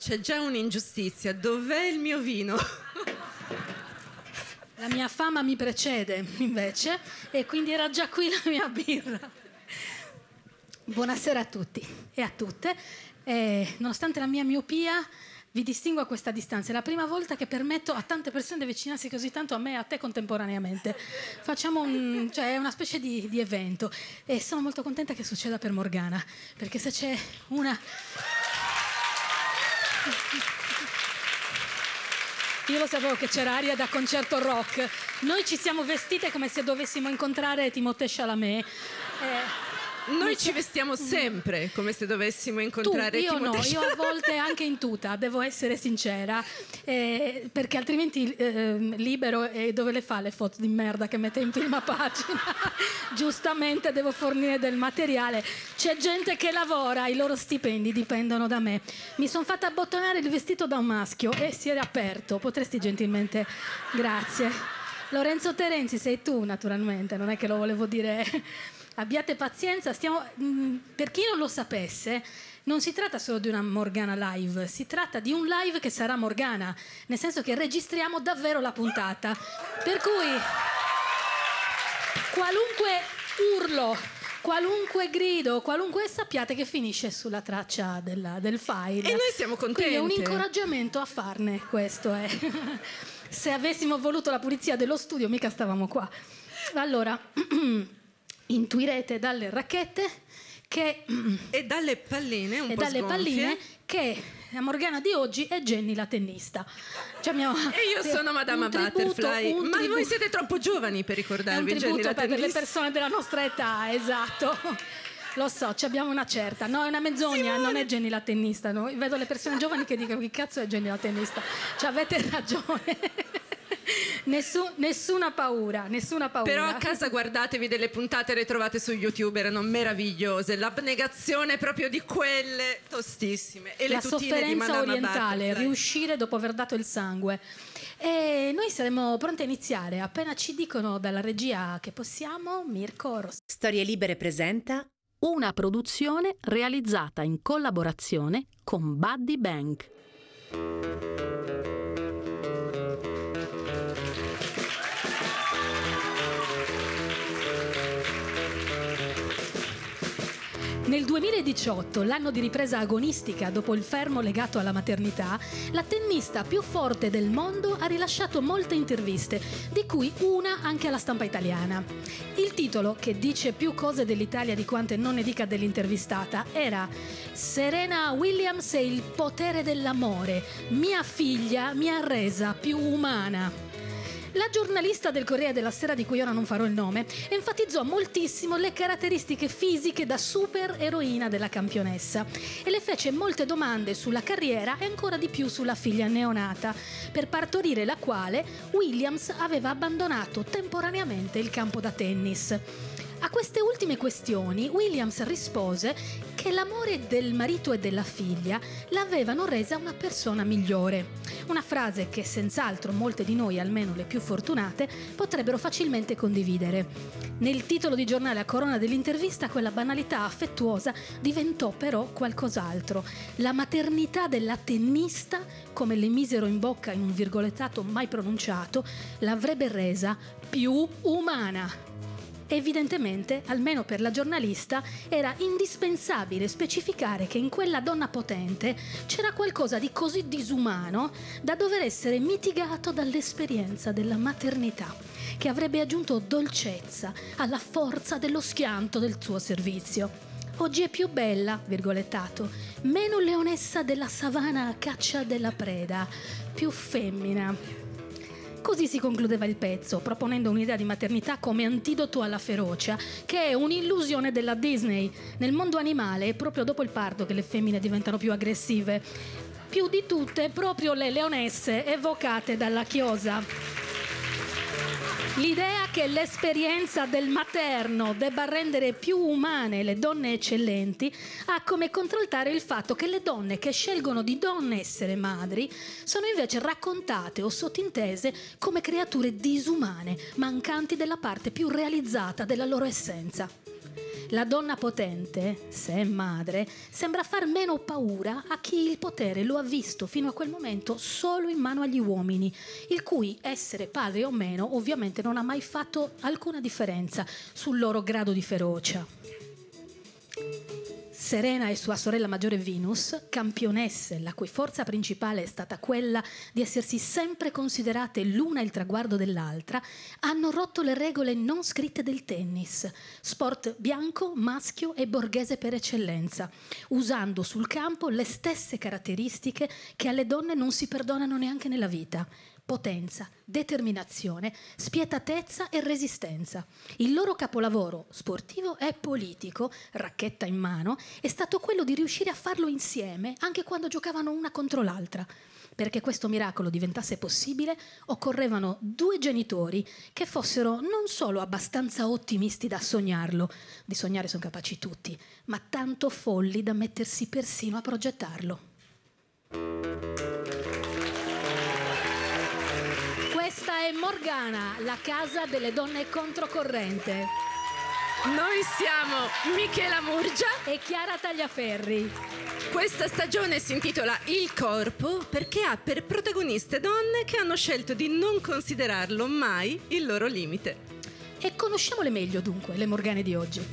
C'è già un'ingiustizia, dov'è il mio vino? La mia fama mi precede invece e quindi era già qui la mia birra. Buonasera a tutti e a tutte. Eh, nonostante la mia miopia, vi distingo a questa distanza. È la prima volta che permetto a tante persone di avvicinarsi così tanto a me e a te contemporaneamente. Facciamo un, cioè, una specie di, di evento e sono molto contenta che succeda per Morgana, perché se c'è una... Io lo sapevo che c'era aria da concerto rock. Noi ci siamo vestite come se dovessimo incontrare Timothée Chalamet. Eh, noi ci vestiamo sempre come se dovessimo incontrare tu, io Timothée no, io a volte anche in tuta, devo essere sincera, eh, perché altrimenti eh, libero e dove le fa le foto di merda che mette in prima pagina? Giustamente devo fornire del materiale. C'è gente che lavora, i loro stipendi dipendono da me. Mi sono fatta abbottonare il vestito da un maschio e si era aperto. Potresti gentilmente... Grazie. Lorenzo Terenzi sei tu naturalmente, non è che lo volevo dire abbiate pazienza, stiamo, mh, mm, per chi non lo sapesse, non si tratta solo di una Morgana live, si tratta di un live che sarà Morgana, nel senso che registriamo davvero la puntata. Per cui qualunque urlo, qualunque grido, qualunque sappiate che finisce sulla traccia della, del file. E noi siamo contenti. Quindi è un incoraggiamento a farne, questo è. Se avessimo voluto la pulizia dello studio, mica stavamo qua. Allora. intuirete dalle racchette che, e dalle palline un e po' dalle sgonfie. palline che la Morgana di oggi è Jenny la tennista. Cioè abbiamo, e io sono Madama tributo, Butterfly. Ma tributo, voi siete troppo giovani per ricordarvi Jenny la per le persone della nostra età, esatto. Lo so, abbiamo una certa. No, è una menzogna, Simone. non è Jenny la tennista. No? Vedo le persone giovani che dicono che cazzo è Jenny la tennista. Cioè avete ragione. Nessun, nessuna paura, nessuna paura. Però a casa guardatevi delle puntate ritrovate su YouTube, erano meravigliose. L'abnegazione proprio di quelle tostissime. E La le sofferenza orientale, Butterfly. riuscire dopo aver dato il sangue. E noi saremo pronti a iniziare. Appena ci dicono dalla regia che possiamo, Mirko Rossi. Storie Libere presenta una produzione realizzata in collaborazione con Buddy Bank. Nel 2018, l'anno di ripresa agonistica dopo il fermo legato alla maternità, la tennista più forte del mondo ha rilasciato molte interviste, di cui una anche alla stampa italiana. Il titolo, che dice più cose dell'Italia di quante non ne dica dell'intervistata, era Serena Williams e il potere dell'amore. Mia figlia mi ha resa più umana. La giornalista del Corriere della Sera, di cui ora non farò il nome, enfatizzò moltissimo le caratteristiche fisiche da super eroina della campionessa e le fece molte domande sulla carriera e ancora di più sulla figlia neonata, per partorire la quale Williams aveva abbandonato temporaneamente il campo da tennis. A queste ultime questioni Williams rispose che l'amore del marito e della figlia l'avevano resa una persona migliore. Una frase che senz'altro molte di noi, almeno le più fortunate, potrebbero facilmente condividere. Nel titolo di giornale a corona dell'intervista quella banalità affettuosa diventò però qualcos'altro. La maternità della tennista, come le misero in bocca in un virgolettato mai pronunciato, l'avrebbe resa più umana. Evidentemente, almeno per la giornalista, era indispensabile specificare che in quella donna potente c'era qualcosa di così disumano da dover essere mitigato dall'esperienza della maternità, che avrebbe aggiunto dolcezza alla forza dello schianto del suo servizio. Oggi è più bella, virgolettato, meno leonessa della savana a caccia della preda, più femmina. Così si concludeva il pezzo, proponendo un'idea di maternità come antidoto alla ferocia, che è un'illusione della Disney. Nel mondo animale è proprio dopo il parto che le femmine diventano più aggressive. Più di tutte proprio le leonesse evocate dalla chiosa. L'idea che l'esperienza del materno debba rendere più umane le donne eccellenti ha come contraltare il fatto che le donne che scelgono di non essere madri sono invece raccontate o sottintese come creature disumane, mancanti della parte più realizzata della loro essenza. La donna potente, se è madre, sembra far meno paura a chi il potere lo ha visto fino a quel momento solo in mano agli uomini, il cui essere padre o meno ovviamente non ha mai fatto alcuna differenza sul loro grado di ferocia. Serena e sua sorella maggiore Venus, campionesse la cui forza principale è stata quella di essersi sempre considerate l'una il traguardo dell'altra, hanno rotto le regole non scritte del tennis, sport bianco, maschio e borghese per eccellenza, usando sul campo le stesse caratteristiche che alle donne non si perdonano neanche nella vita potenza, determinazione, spietatezza e resistenza. Il loro capolavoro sportivo e politico, racchetta in mano, è stato quello di riuscire a farlo insieme anche quando giocavano una contro l'altra. Perché questo miracolo diventasse possibile, occorrevano due genitori che fossero non solo abbastanza ottimisti da sognarlo, di sognare sono capaci tutti, ma tanto folli da mettersi persino a progettarlo. Questa è Morgana, la casa delle donne controcorrente. Noi siamo Michela Murgia e Chiara Tagliaferri. Questa stagione si intitola Il corpo perché ha per protagoniste donne che hanno scelto di non considerarlo mai il loro limite. E conosciamole meglio dunque, le Morgane di oggi.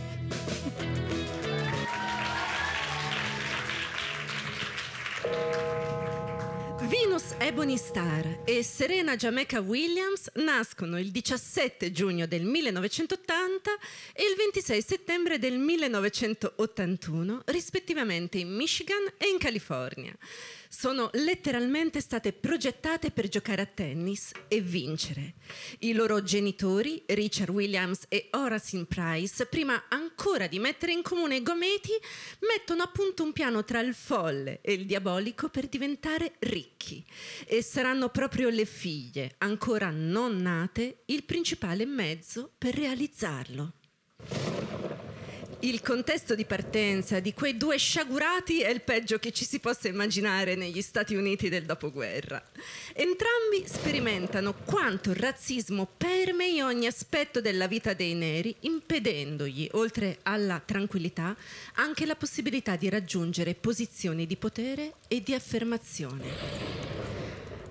Venus Ebony Star e Serena Jamaica Williams nascono il 17 giugno del 1980 e il 26 settembre del 1981, rispettivamente in Michigan e in California sono letteralmente state progettate per giocare a tennis e vincere. I loro genitori, Richard Williams e Horace Price, prima ancora di mettere in comune i gometi, mettono a punto un piano tra il folle e il diabolico per diventare ricchi. E saranno proprio le figlie, ancora non nate, il principale mezzo per realizzarlo. Il contesto di partenza di quei due sciagurati è il peggio che ci si possa immaginare negli Stati Uniti del dopoguerra. Entrambi sperimentano quanto il razzismo permei ogni aspetto della vita dei neri, impedendogli, oltre alla tranquillità, anche la possibilità di raggiungere posizioni di potere e di affermazione.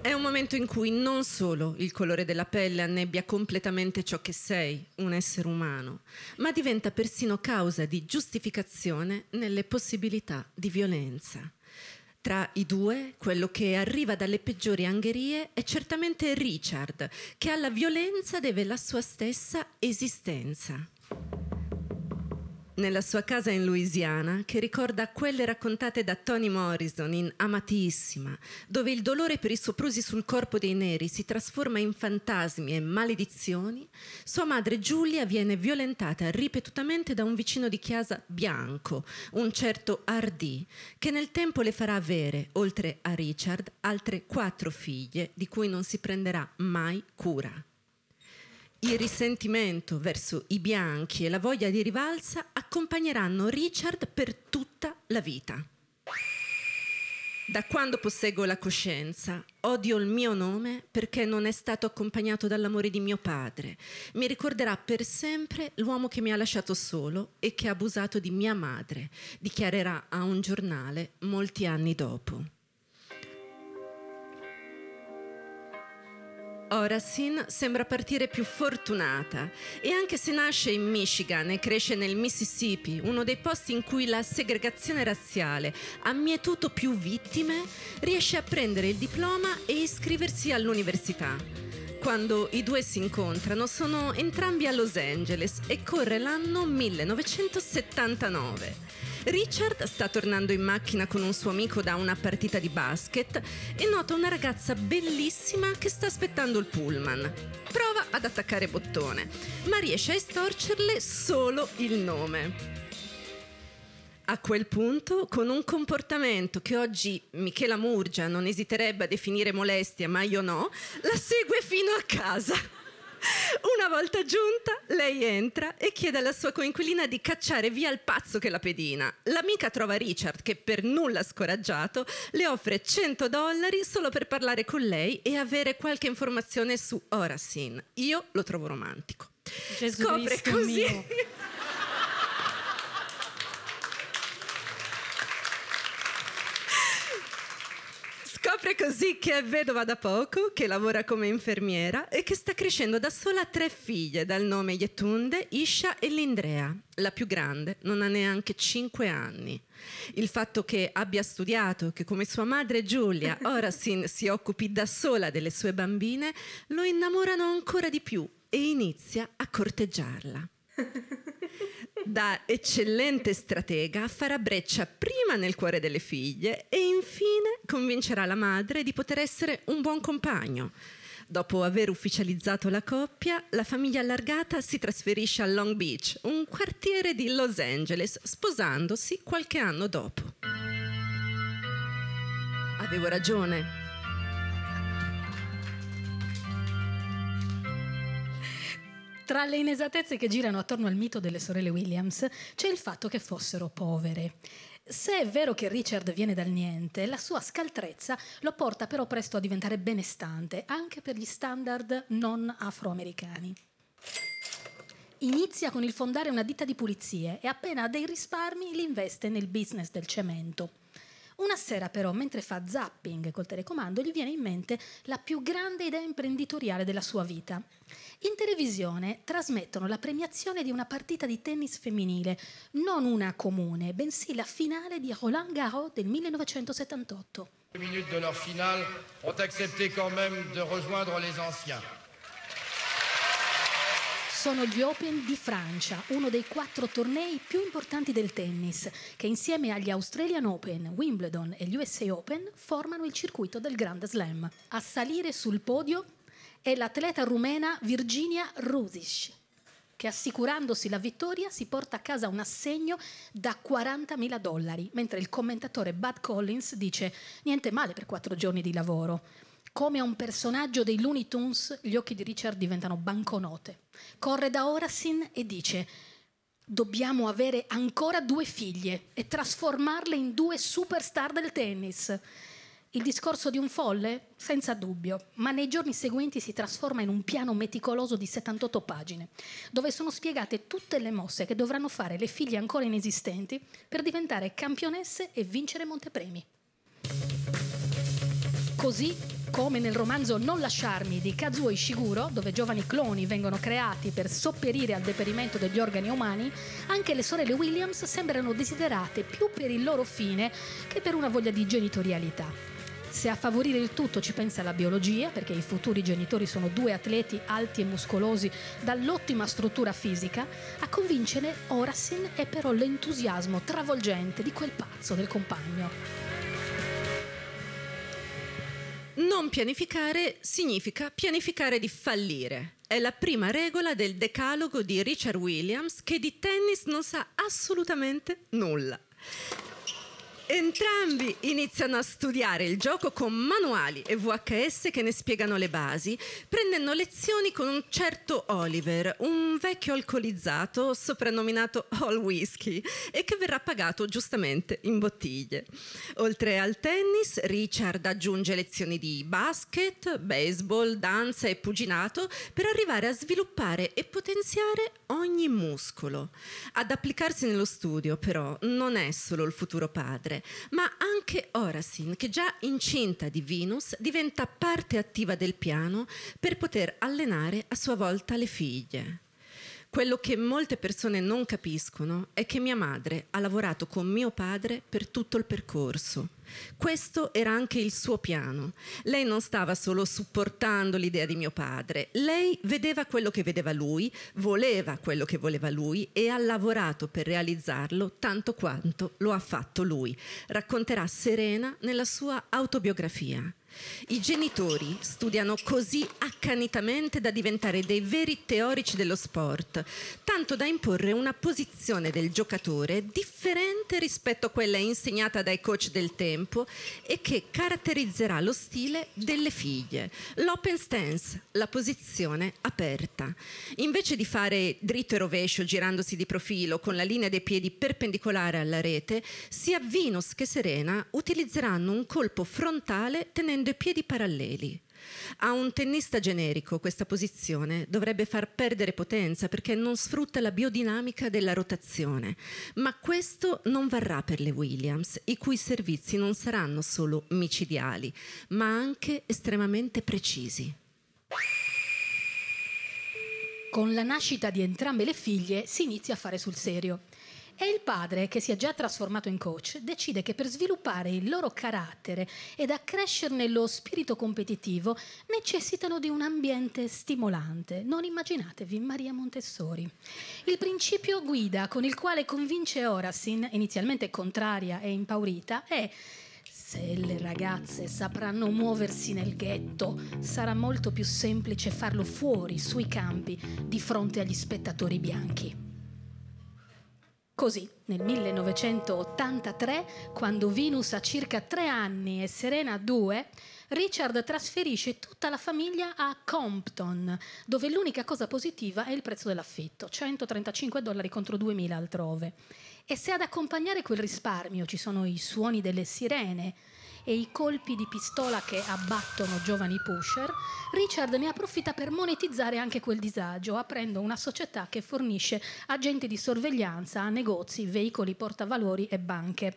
È un momento in cui non solo il colore della pelle annebbia completamente ciò che sei, un essere umano, ma diventa persino causa di giustificazione nelle possibilità di violenza. Tra i due, quello che arriva dalle peggiori angherie è certamente Richard, che alla violenza deve la sua stessa esistenza nella sua casa in Louisiana che ricorda quelle raccontate da Toni Morrison in Amatissima, dove il dolore per i soprusi sul corpo dei neri si trasforma in fantasmi e maledizioni, sua madre Giulia viene violentata ripetutamente da un vicino di chiesa bianco, un certo Hardy, che nel tempo le farà avere, oltre a Richard, altre quattro figlie di cui non si prenderà mai cura. Il risentimento verso i bianchi e la voglia di rivalsa accompagneranno Richard per tutta la vita. Da quando posseggo la coscienza, odio il mio nome perché non è stato accompagnato dall'amore di mio padre. Mi ricorderà per sempre l'uomo che mi ha lasciato solo e che ha abusato di mia madre, dichiarerà a un giornale molti anni dopo. Orasin sembra partire più fortunata e anche se nasce in Michigan e cresce nel Mississippi, uno dei posti in cui la segregazione razziale ha mietuto più vittime, riesce a prendere il diploma e iscriversi all'università. Quando i due si incontrano sono entrambi a Los Angeles e corre l'anno 1979. Richard sta tornando in macchina con un suo amico da una partita di basket e nota una ragazza bellissima che sta aspettando il pullman. Prova ad attaccare bottone, ma riesce a estorcerle solo il nome. A quel punto, con un comportamento che oggi Michela Murgia non esiterebbe a definire molestia, ma io no, la segue fino a casa. Una volta giunta, lei entra e chiede alla sua coinquilina di cacciare via il pazzo che la pedina. L'amica trova Richard che, per nulla scoraggiato, le offre 100 dollari solo per parlare con lei e avere qualche informazione su Horasin. Io lo trovo romantico. Gesù Scopre così. Proprio così che è vedova da poco, che lavora come infermiera e che sta crescendo da sola tre figlie dal nome Yetunde, Isha e Lindrea. La più grande non ha neanche cinque anni. Il fatto che abbia studiato, che come sua madre Giulia ora si, si occupi da sola delle sue bambine, lo innamorano ancora di più e inizia a corteggiarla. Da eccellente stratega farà breccia prima nel cuore delle figlie e infine convincerà la madre di poter essere un buon compagno. Dopo aver ufficializzato la coppia, la famiglia allargata si trasferisce a Long Beach, un quartiere di Los Angeles, sposandosi qualche anno dopo. Avevo ragione, Tra le inesattezze che girano attorno al mito delle sorelle Williams c'è il fatto che fossero povere. Se è vero che Richard viene dal niente, la sua scaltrezza lo porta però presto a diventare benestante, anche per gli standard non afroamericani. Inizia con il fondare una ditta di pulizie e appena ha dei risparmi li investe nel business del cemento. Una sera però, mentre fa zapping col telecomando, gli viene in mente la più grande idea imprenditoriale della sua vita. In televisione trasmettono la premiazione di una partita di tennis femminile, non una comune, bensì la finale di Roland Garros del 1978. minutes de leur finale ont accepté quand même de rejoindre les anciens. Sono gli Open di Francia, uno dei quattro tornei più importanti del tennis, che insieme agli Australian Open, Wimbledon e gli USA Open formano il circuito del Grand Slam. A salire sul podio è l'atleta rumena Virginia Rusic, che assicurandosi la vittoria si porta a casa un assegno da 40.000 dollari, mentre il commentatore Bud Collins dice niente male per quattro giorni di lavoro. Come a un personaggio dei Looney Tunes, gli occhi di Richard diventano banconote. Corre da Horasin e dice dobbiamo avere ancora due figlie e trasformarle in due superstar del tennis. Il discorso di un folle? Senza dubbio, ma nei giorni seguenti si trasforma in un piano meticoloso di 78 pagine, dove sono spiegate tutte le mosse che dovranno fare le figlie ancora inesistenti per diventare campionesse e vincere montepremi. Così come nel romanzo Non lasciarmi di Kazuo Ishiguro, dove giovani cloni vengono creati per sopperire al deperimento degli organi umani, anche le sorelle Williams sembrano desiderate più per il loro fine che per una voglia di genitorialità. Se a favorire il tutto ci pensa la biologia, perché i futuri genitori sono due atleti alti e muscolosi dall'ottima struttura fisica, a convincere Horasin è però l'entusiasmo travolgente di quel pazzo del compagno. Non pianificare significa pianificare di fallire. È la prima regola del decalogo di Richard Williams che di tennis non sa assolutamente nulla. Entrambi iniziano a studiare il gioco con manuali e VHS che ne spiegano le basi, prendendo lezioni con un certo Oliver, un vecchio alcolizzato soprannominato All Whiskey e che verrà pagato giustamente in bottiglie. Oltre al tennis, Richard aggiunge lezioni di basket, baseball, danza e puginato per arrivare a sviluppare e potenziare ogni muscolo. Ad applicarsi nello studio, però, non è solo il futuro padre ma anche Horasin, che già incinta di Venus, diventa parte attiva del piano per poter allenare a sua volta le figlie. Quello che molte persone non capiscono è che mia madre ha lavorato con mio padre per tutto il percorso. Questo era anche il suo piano. Lei non stava solo supportando l'idea di mio padre, lei vedeva quello che vedeva lui, voleva quello che voleva lui e ha lavorato per realizzarlo tanto quanto lo ha fatto lui. Racconterà Serena nella sua autobiografia. I genitori studiano così accanitamente da diventare dei veri teorici dello sport, tanto da imporre una posizione del giocatore differente rispetto a quella insegnata dai coach del tempo e che caratterizzerà lo stile delle figlie. L'open stance, la posizione aperta. Invece di fare dritto e rovescio girandosi di profilo con la linea dei piedi perpendicolare alla rete, sia Venus che Serena utilizzeranno un colpo frontale tenendo i piedi paralleli. A un tennista generico questa posizione dovrebbe far perdere potenza perché non sfrutta la biodinamica della rotazione, ma questo non varrà per le Williams, i cui servizi non saranno solo micidiali, ma anche estremamente precisi. Con la nascita di entrambe le figlie si inizia a fare sul serio. E il padre, che si è già trasformato in coach, decide che per sviluppare il loro carattere ed accrescerne lo spirito competitivo necessitano di un ambiente stimolante. Non immaginatevi Maria Montessori. Il principio guida con il quale convince Horasin, inizialmente contraria e impaurita, è se le ragazze sapranno muoversi nel ghetto, sarà molto più semplice farlo fuori, sui campi, di fronte agli spettatori bianchi. Così, nel 1983, quando Venus ha circa tre anni e Serena due, Richard trasferisce tutta la famiglia a Compton, dove l'unica cosa positiva è il prezzo dell'affitto, 135 dollari contro 2000 altrove. E se ad accompagnare quel risparmio ci sono i suoni delle sirene, e i colpi di pistola che abbattono giovani pusher, Richard ne approfitta per monetizzare anche quel disagio, aprendo una società che fornisce agenti di sorveglianza a negozi, veicoli portavalori e banche.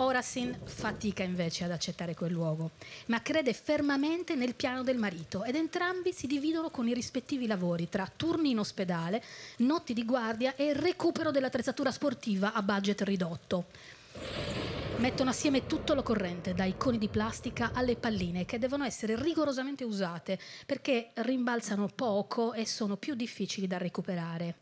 Orasin fatica invece ad accettare quel luogo, ma crede fermamente nel piano del marito ed entrambi si dividono con i rispettivi lavori tra turni in ospedale, notti di guardia e recupero dell'attrezzatura sportiva a budget ridotto. Mettono assieme tutto l'occorrente, dai coni di plastica alle palline, che devono essere rigorosamente usate perché rimbalzano poco e sono più difficili da recuperare.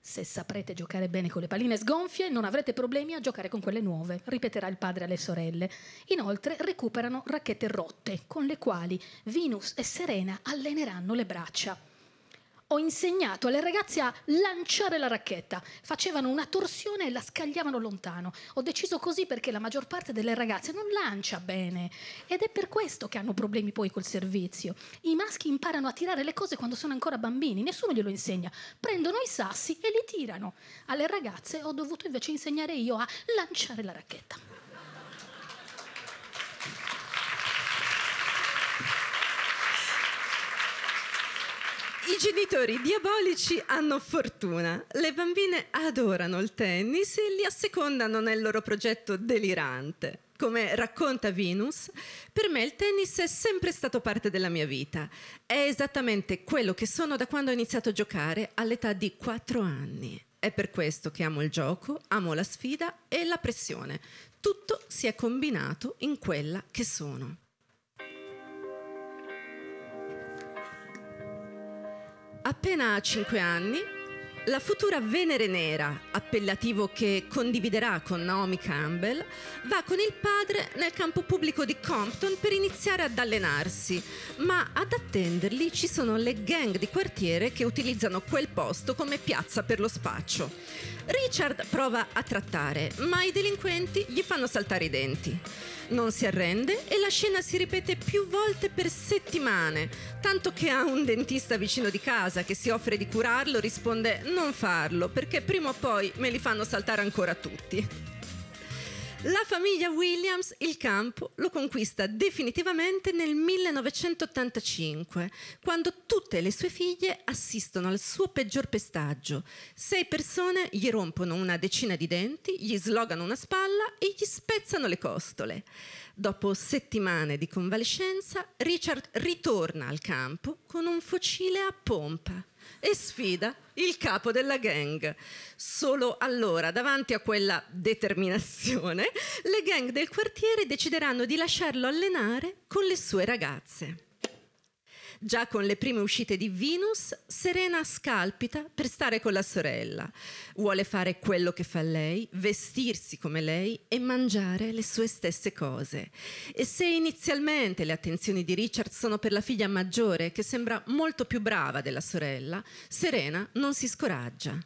Se saprete giocare bene con le palline sgonfie, non avrete problemi a giocare con quelle nuove, ripeterà il padre alle sorelle. Inoltre recuperano racchette rotte, con le quali Venus e Serena alleneranno le braccia ho insegnato alle ragazze a lanciare la racchetta. Facevano una torsione e la scagliavano lontano. Ho deciso così perché la maggior parte delle ragazze non lancia bene. Ed è per questo che hanno problemi poi col servizio. I maschi imparano a tirare le cose quando sono ancora bambini, nessuno glielo insegna. Prendono i sassi e li tirano. Alle ragazze ho dovuto invece insegnare io a lanciare la racchetta. I genitori diabolici hanno fortuna. Le bambine adorano il tennis e li assecondano nel loro progetto delirante. Come racconta Venus, per me il tennis è sempre stato parte della mia vita. È esattamente quello che sono da quando ho iniziato a giocare all'età di 4 anni. È per questo che amo il gioco, amo la sfida e la pressione. Tutto si è combinato in quella che sono. Appena a 5 anni, la futura Venere Nera, appellativo che condividerà con Naomi Campbell, va con il padre nel campo pubblico di Compton per iniziare ad allenarsi, ma ad attenderli ci sono le gang di quartiere che utilizzano quel posto come piazza per lo spaccio. Richard prova a trattare, ma i delinquenti gli fanno saltare i denti non si arrende e la scena si ripete più volte per settimane, tanto che a un dentista vicino di casa che si offre di curarlo risponde non farlo perché prima o poi me li fanno saltare ancora tutti. La famiglia Williams il campo lo conquista definitivamente nel 1985, quando tutte le sue figlie assistono al suo peggior pestaggio. Sei persone gli rompono una decina di denti, gli slogano una spalla e gli spezzano le costole. Dopo settimane di convalescenza, Richard ritorna al campo con un fucile a pompa e sfida il capo della gang. Solo allora, davanti a quella determinazione, le gang del quartiere decideranno di lasciarlo allenare con le sue ragazze. Già con le prime uscite di Venus, Serena scalpita per stare con la sorella. Vuole fare quello che fa lei, vestirsi come lei e mangiare le sue stesse cose. E se inizialmente le attenzioni di Richard sono per la figlia maggiore, che sembra molto più brava della sorella, Serena non si scoraggia.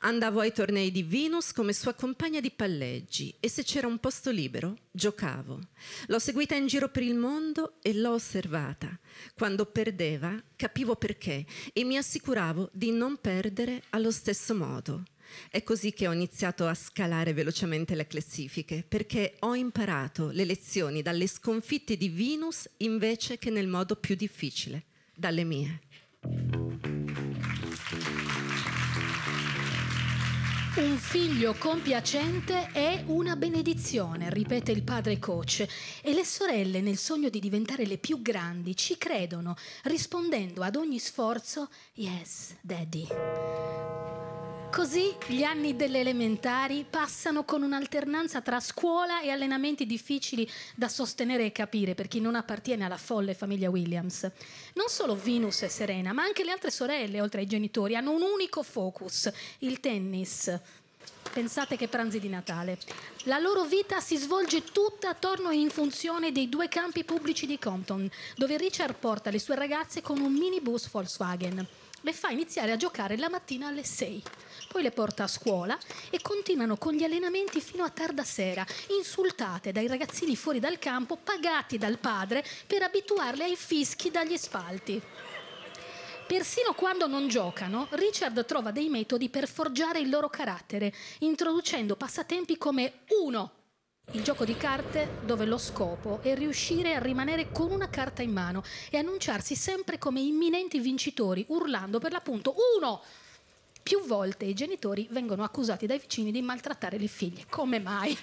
Andavo ai tornei di Venus come sua compagna di palleggi e se c'era un posto libero giocavo. L'ho seguita in giro per il mondo e l'ho osservata. Quando perdeva capivo perché e mi assicuravo di non perdere allo stesso modo. È così che ho iniziato a scalare velocemente le classifiche, perché ho imparato le lezioni dalle sconfitte di Venus invece che nel modo più difficile, dalle mie. Un figlio compiacente è una benedizione, ripete il padre coach, e le sorelle nel sogno di diventare le più grandi ci credono, rispondendo ad ogni sforzo Yes, Daddy. Così gli anni delle elementari passano con un'alternanza tra scuola e allenamenti difficili da sostenere e capire per chi non appartiene alla folle famiglia Williams. Non solo Venus e Serena, ma anche le altre sorelle, oltre ai genitori, hanno un unico focus, il tennis. Pensate che pranzi di Natale. La loro vita si svolge tutta attorno e in funzione dei due campi pubblici di Compton, dove Richard porta le sue ragazze con un minibus Volkswagen. Le fa iniziare a giocare la mattina alle 6 poi le porta a scuola e continuano con gli allenamenti fino a tarda sera, insultate dai ragazzini fuori dal campo, pagati dal padre per abituarle ai fischi dagli spalti. Persino quando non giocano, Richard trova dei metodi per forgiare il loro carattere, introducendo passatempi come uno, il gioco di carte dove lo scopo è riuscire a rimanere con una carta in mano e annunciarsi sempre come imminenti vincitori, urlando per l'appunto uno, più volte i genitori vengono accusati dai vicini di maltrattare le figlie. Come mai?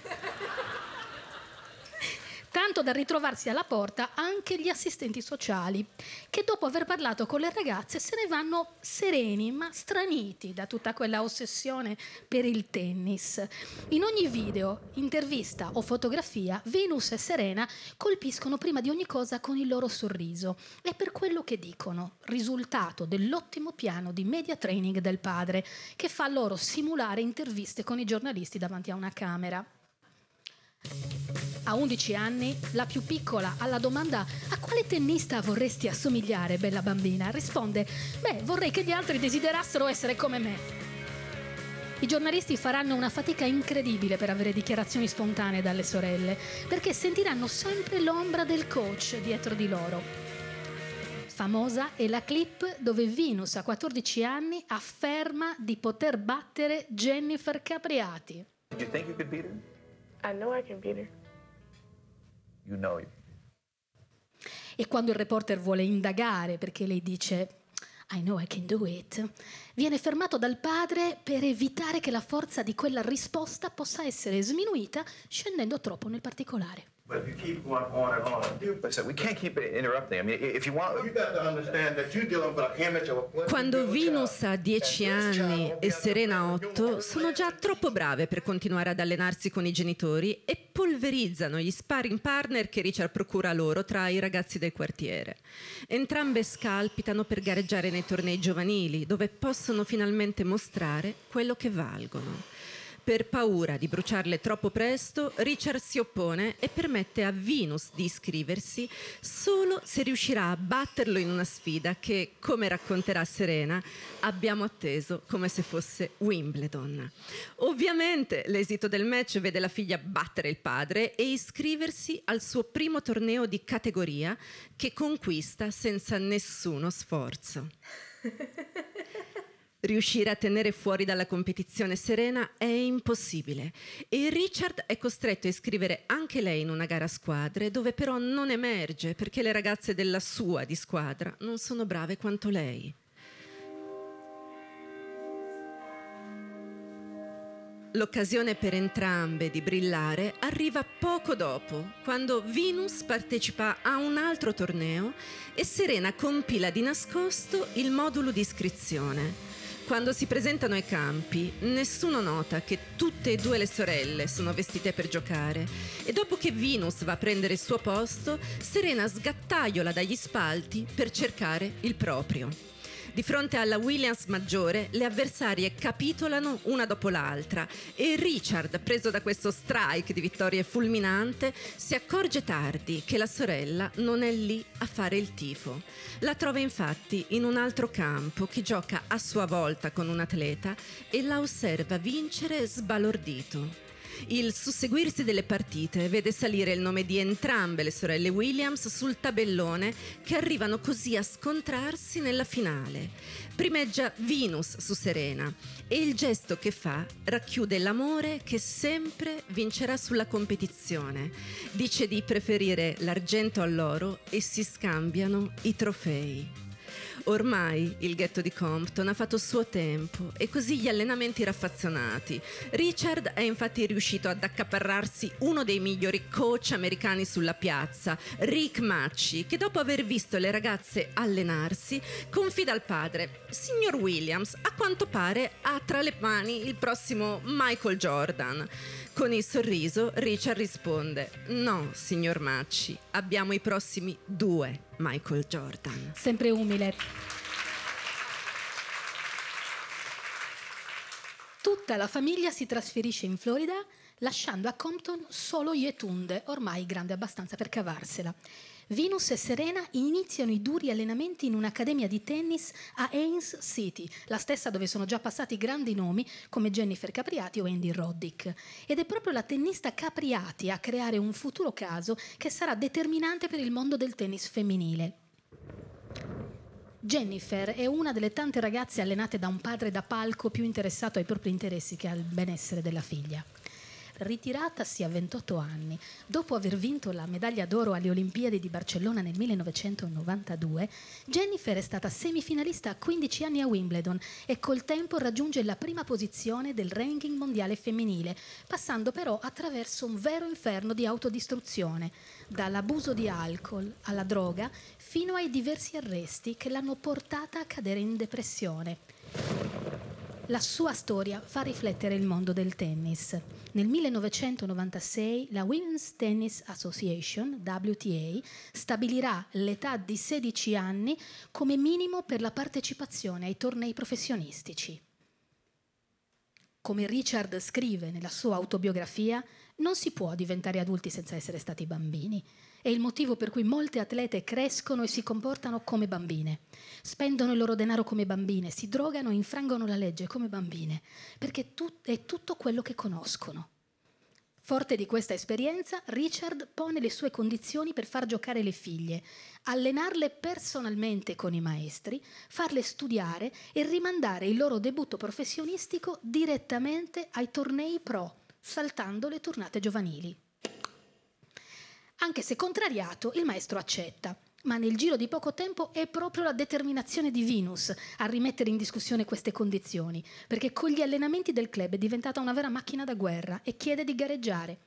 Tanto da ritrovarsi alla porta anche gli assistenti sociali, che dopo aver parlato con le ragazze se ne vanno sereni ma straniti da tutta quella ossessione per il tennis. In ogni video, intervista o fotografia, Venus e Serena colpiscono prima di ogni cosa con il loro sorriso e per quello che dicono, risultato dell'ottimo piano di media training del padre, che fa loro simulare interviste con i giornalisti davanti a una camera. A 11 anni, la più piccola alla domanda a quale tennista vorresti assomigliare, bella bambina, risponde, beh, vorrei che gli altri desiderassero essere come me. I giornalisti faranno una fatica incredibile per avere dichiarazioni spontanee dalle sorelle, perché sentiranno sempre l'ombra del coach dietro di loro. Famosa è la clip dove Venus a 14 anni afferma di poter battere Jennifer Capriati. Did you think you could beat her? I know I can beat her you know you. E quando il reporter vuole indagare perché lei dice I know I can do it, viene fermato dal padre per evitare che la forza di quella risposta possa essere sminuita scendendo troppo nel particolare. But if you keep going on and on, you, we can't keep interrupting. I mean, if you want, you got to understand that you're dealing with an image of a Quando Venus ha 10 anni e Serena 8, sono già troppo brave per continuare ad allenarsi con i genitori e polverizzano gli sparring partner che Richard procura loro tra i ragazzi del quartiere. Entrambe scalpitano per gareggiare nei tornei giovanili, dove possono finalmente mostrare quello che valgono. Per paura di bruciarle troppo presto, Richard si oppone e permette a Venus di iscriversi solo se riuscirà a batterlo in una sfida che, come racconterà Serena, abbiamo atteso come se fosse Wimbledon. Ovviamente l'esito del match vede la figlia battere il padre e iscriversi al suo primo torneo di categoria che conquista senza nessuno sforzo. Riuscire a tenere fuori dalla competizione serena è impossibile e Richard è costretto a iscrivere anche lei in una gara a squadre dove però non emerge perché le ragazze della sua di squadra non sono brave quanto lei. L'occasione per entrambe di brillare arriva poco dopo, quando Venus partecipa a un altro torneo e Serena compila di nascosto il modulo di iscrizione. Quando si presentano ai campi, nessuno nota che tutte e due le sorelle sono vestite per giocare e dopo che Venus va a prendere il suo posto, Serena sgattaiola dagli spalti per cercare il proprio. Di fronte alla Williams maggiore, le avversarie capitolano una dopo l'altra e Richard, preso da questo strike di vittorie fulminante, si accorge tardi che la sorella non è lì a fare il tifo. La trova infatti in un altro campo che gioca a sua volta con un atleta e la osserva vincere sbalordito. Il susseguirsi delle partite vede salire il nome di entrambe le sorelle Williams sul tabellone che arrivano così a scontrarsi nella finale. Primeggia Venus su Serena e il gesto che fa racchiude l'amore che sempre vincerà sulla competizione. Dice di preferire l'argento all'oro e si scambiano i trofei. Ormai il ghetto di Compton ha fatto suo tempo e così gli allenamenti raffazzonati. Richard è infatti riuscito ad accaparrarsi uno dei migliori coach americani sulla piazza, Rick Macci, che dopo aver visto le ragazze allenarsi confida al padre, signor Williams, a quanto pare ha tra le mani il prossimo Michael Jordan. Con il sorriso Richard risponde, no, signor Macci, abbiamo i prossimi due Michael Jordan. Sempre umile. Tutta la famiglia si trasferisce in Florida lasciando a Compton solo Yetunde, ormai grande abbastanza per cavarsela. Venus e Serena iniziano i duri allenamenti in un'accademia di tennis a Ains City, la stessa dove sono già passati grandi nomi come Jennifer Capriati o Andy Roddick. Ed è proprio la tennista Capriati a creare un futuro caso che sarà determinante per il mondo del tennis femminile. Jennifer è una delle tante ragazze allenate da un padre da palco più interessato ai propri interessi che al benessere della figlia ritiratasi a 28 anni, dopo aver vinto la medaglia d'oro alle Olimpiadi di Barcellona nel 1992, Jennifer è stata semifinalista a 15 anni a Wimbledon e col tempo raggiunge la prima posizione del ranking mondiale femminile, passando però attraverso un vero inferno di autodistruzione, dall'abuso di alcol alla droga fino ai diversi arresti che l'hanno portata a cadere in depressione. La sua storia fa riflettere il mondo del tennis. Nel 1996 la Women's Tennis Association, WTA, stabilirà l'età di 16 anni come minimo per la partecipazione ai tornei professionistici. Come Richard scrive nella sua autobiografia, non si può diventare adulti senza essere stati bambini. È il motivo per cui molte atlete crescono e si comportano come bambine. Spendono il loro denaro come bambine, si drogano e infrangono la legge come bambine, perché è tutto quello che conoscono. Forte di questa esperienza, Richard pone le sue condizioni per far giocare le figlie, allenarle personalmente con i maestri, farle studiare e rimandare il loro debutto professionistico direttamente ai tornei pro, saltando le tornate giovanili. Anche se contrariato, il maestro accetta. Ma nel giro di poco tempo è proprio la determinazione di Venus a rimettere in discussione queste condizioni, perché con gli allenamenti del club è diventata una vera macchina da guerra e chiede di gareggiare.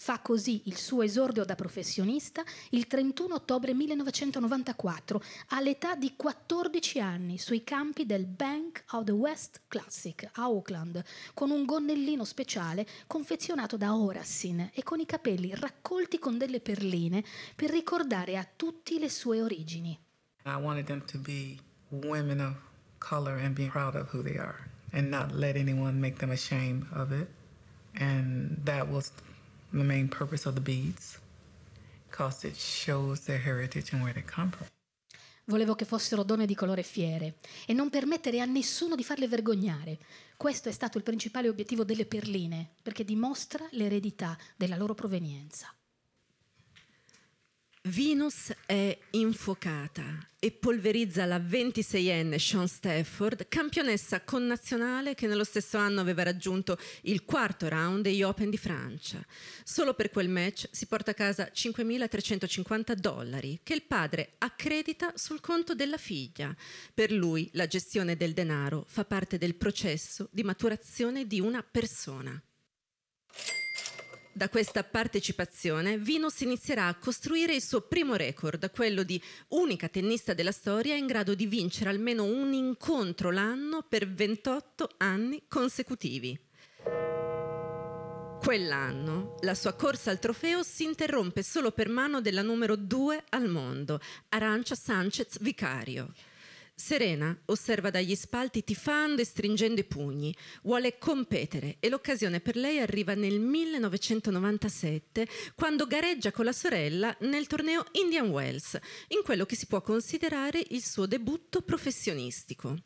Fa così il suo esordio da professionista il 31 ottobre 1994, all'età di 14 anni, sui campi del Bank of the West Classic a Auckland, con un gonnellino speciale confezionato da Horacin e con i capelli raccolti con delle perline per ricordare a tutti le sue origini. I wanted them to be women of color and being proud of who they are and not let anyone make them ashamed of it. And that was the main purpose of the beads because it shows their heritage and where they come from. Volevo che fossero donne di colore fiere e non permettere a nessuno di farle vergognare. Questo è stato il principale obiettivo delle perline, perché dimostra l'eredità della loro provenienza. Venus è infuocata e polverizza la 26enne Sean Stafford, campionessa connazionale che nello stesso anno aveva raggiunto il quarto round degli Open di Francia. Solo per quel match si porta a casa 5.350 dollari che il padre accredita sul conto della figlia. Per lui la gestione del denaro fa parte del processo di maturazione di una persona. Da questa partecipazione Venus inizierà a costruire il suo primo record, quello di unica tennista della storia in grado di vincere almeno un incontro l'anno per 28 anni consecutivi. Quell'anno la sua corsa al trofeo si interrompe solo per mano della numero 2 al mondo, Arancia Sanchez Vicario. Serena osserva dagli spalti tifando e stringendo i pugni, vuole competere e l'occasione per lei arriva nel 1997 quando gareggia con la sorella nel torneo Indian Wells, in quello che si può considerare il suo debutto professionistico.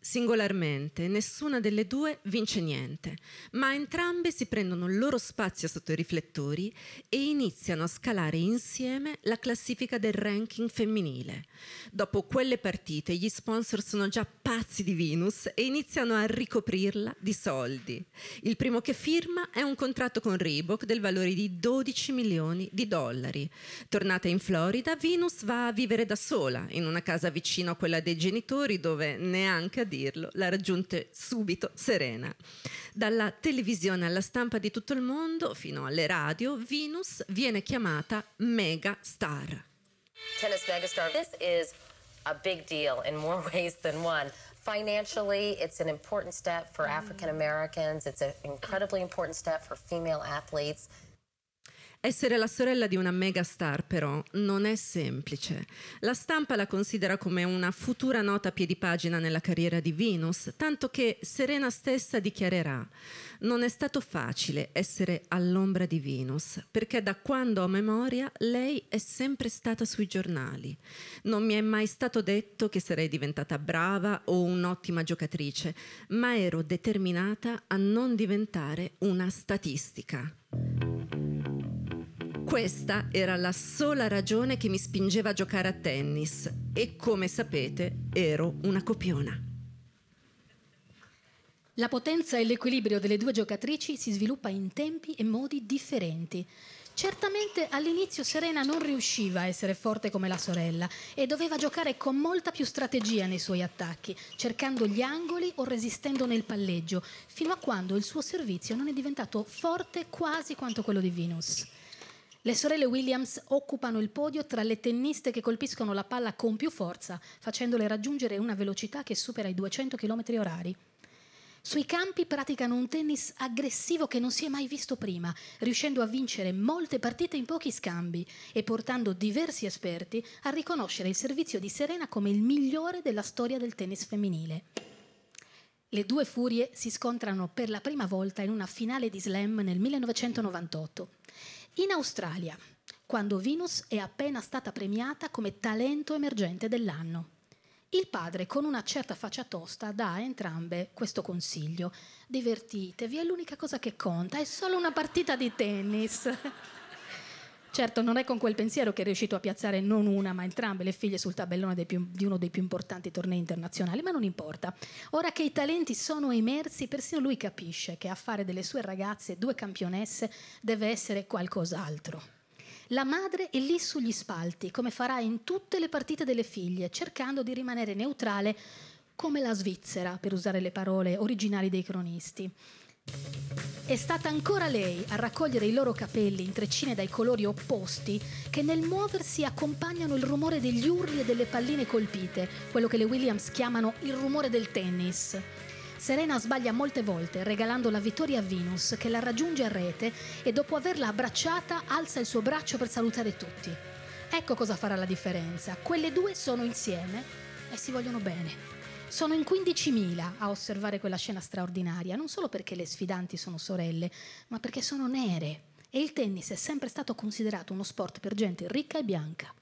Singolarmente, nessuna delle due vince niente, ma entrambe si prendono il loro spazio sotto i riflettori e iniziano a scalare insieme la classifica del ranking femminile. Dopo quelle partite, gli sponsor sono già pazzi di Venus e iniziano a ricoprirla di soldi. Il primo che firma è un contratto con Reebok del valore di 12 milioni di dollari. Tornata in Florida, Venus va a vivere da sola in una casa vicino a quella dei genitori dove neanche a dirlo, la raggiunte subito serena. Dalla televisione alla stampa di tutto il mondo, fino alle radio, Venus viene chiamata mega star. Tennis megastar. This is a big deal in more ways than one. Financially, it's an important step for African Americans. It's an incredibly important step for female athletes. Essere la sorella di una megastar però non è semplice. La stampa la considera come una futura nota piedipagina nella carriera di Venus, tanto che Serena stessa dichiarerà non è stato facile essere all'ombra di Venus, perché da quando ho memoria lei è sempre stata sui giornali. Non mi è mai stato detto che sarei diventata brava o un'ottima giocatrice, ma ero determinata a non diventare una statistica. Questa era la sola ragione che mi spingeva a giocare a tennis e come sapete ero una copiona. La potenza e l'equilibrio delle due giocatrici si sviluppa in tempi e modi differenti. Certamente all'inizio Serena non riusciva a essere forte come la sorella e doveva giocare con molta più strategia nei suoi attacchi, cercando gli angoli o resistendo nel palleggio, fino a quando il suo servizio non è diventato forte quasi quanto quello di Venus. Le sorelle Williams occupano il podio tra le tenniste che colpiscono la palla con più forza, facendole raggiungere una velocità che supera i 200 km orari. Sui campi praticano un tennis aggressivo che non si è mai visto prima, riuscendo a vincere molte partite in pochi scambi e portando diversi esperti a riconoscere il servizio di Serena come il migliore della storia del tennis femminile. Le due furie si scontrano per la prima volta in una finale di slam nel 1998 in Australia, quando Venus è appena stata premiata come talento emergente dell'anno. Il padre, con una certa faccia tosta, dà a entrambe questo consiglio. Divertitevi, è l'unica cosa che conta, è solo una partita di tennis. Certo, non è con quel pensiero che è riuscito a piazzare non una, ma entrambe le figlie sul tabellone più, di uno dei più importanti tornei internazionali, ma non importa. Ora che i talenti sono emersi, persino lui capisce che a fare delle sue ragazze due campionesse deve essere qualcos'altro. La madre è lì sugli spalti, come farà in tutte le partite delle figlie, cercando di rimanere neutrale come la Svizzera, per usare le parole originali dei cronisti. È stata ancora lei a raccogliere i loro capelli in treccine dai colori opposti che nel muoversi accompagnano il rumore degli urli e delle palline colpite, quello che le Williams chiamano il rumore del tennis. Serena sbaglia molte volte regalando la vittoria a Venus che la raggiunge a rete e dopo averla abbracciata alza il suo braccio per salutare tutti. Ecco cosa farà la differenza. Quelle due sono insieme e si vogliono bene. Sono in 15.000 a osservare quella scena straordinaria, non solo perché le sfidanti sono sorelle, ma perché sono nere. E il tennis è sempre stato considerato uno sport per gente ricca e bianca.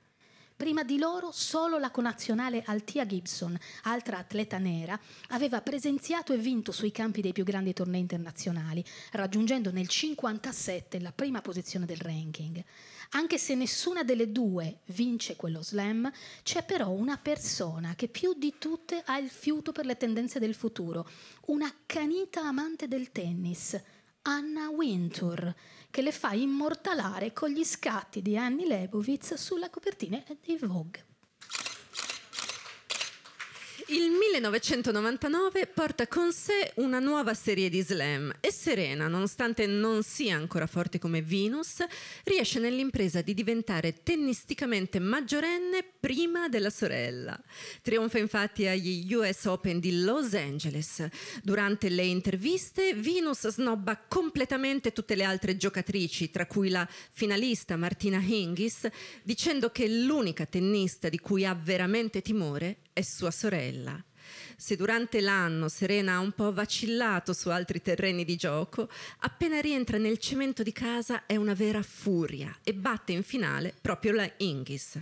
Prima di loro solo la connazionale Altia Gibson, altra atleta nera, aveva presenziato e vinto sui campi dei più grandi tornei internazionali, raggiungendo nel 1957 la prima posizione del ranking. Anche se nessuna delle due vince quello slam, c'è però una persona che più di tutte ha il fiuto per le tendenze del futuro, un'accanita amante del tennis, Anna Wintour, che le fa immortalare con gli scatti di Annie Leibovitz sulla copertina di Vogue. Il 1999 porta con sé una nuova serie di slam e Serena, nonostante non sia ancora forte come Venus, riesce nell'impresa di diventare tennisticamente maggiorenne prima della sorella. Trionfa infatti agli US Open di Los Angeles. Durante le interviste Venus snobba completamente tutte le altre giocatrici, tra cui la finalista Martina Hingis, dicendo che l'unica tennista di cui ha veramente timore è sua sorella. Se durante l'anno Serena ha un po' vacillato su altri terreni di gioco, appena rientra nel cemento di casa è una vera furia e batte in finale proprio la Ingis.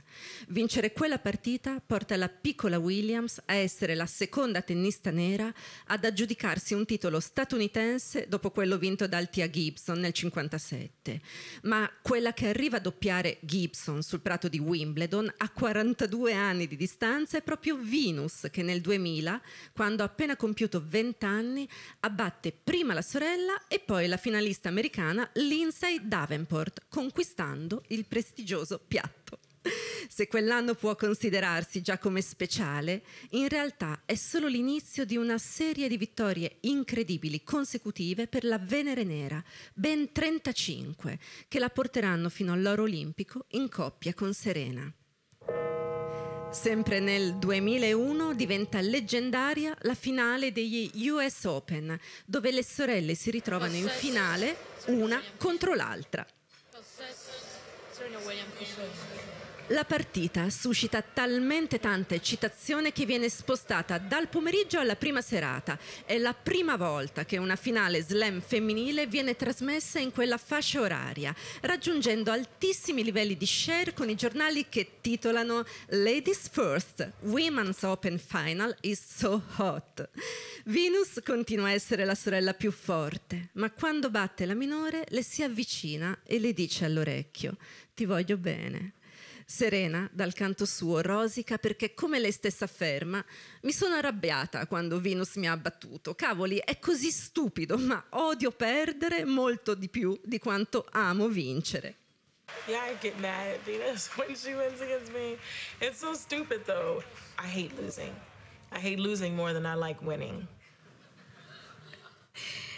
Vincere quella partita porta la piccola Williams a essere la seconda tennista nera ad aggiudicarsi un titolo statunitense dopo quello vinto dal Tia Gibson nel 1957. Ma quella che arriva a doppiare Gibson sul prato di Wimbledon a 42 anni di distanza è proprio Venus che nel 2000, quando appena compiuto 20 anni, abbatte prima la sorella e poi la finalista americana Lindsay Davenport, conquistando il prestigioso piatto. Se quell'anno può considerarsi già come speciale, in realtà è solo l'inizio di una serie di vittorie incredibili consecutive per la Venere Nera, ben 35, che la porteranno fino all'oro olimpico in coppia con Serena. Sempre nel 2001 diventa leggendaria la finale degli US Open, dove le sorelle si ritrovano in finale una contro l'altra. La partita suscita talmente tanta eccitazione che viene spostata dal pomeriggio alla prima serata. È la prima volta che una finale slam femminile viene trasmessa in quella fascia oraria, raggiungendo altissimi livelli di share con i giornali che titolano Ladies First, Women's Open Final is so hot. Venus continua a essere la sorella più forte, ma quando batte la minore le si avvicina e le dice all'orecchio: Ti voglio bene. Serena, dal canto suo, rosica perché, come lei stessa afferma, mi sono arrabbiata quando Venus mi ha battuto. Cavoli, è così stupido, ma odio perdere molto di più di quanto amo vincere. Yeah, I get mad at Venus when she wins against me. It's so stupid, though. I hate losing. I hate losing more than I like winning.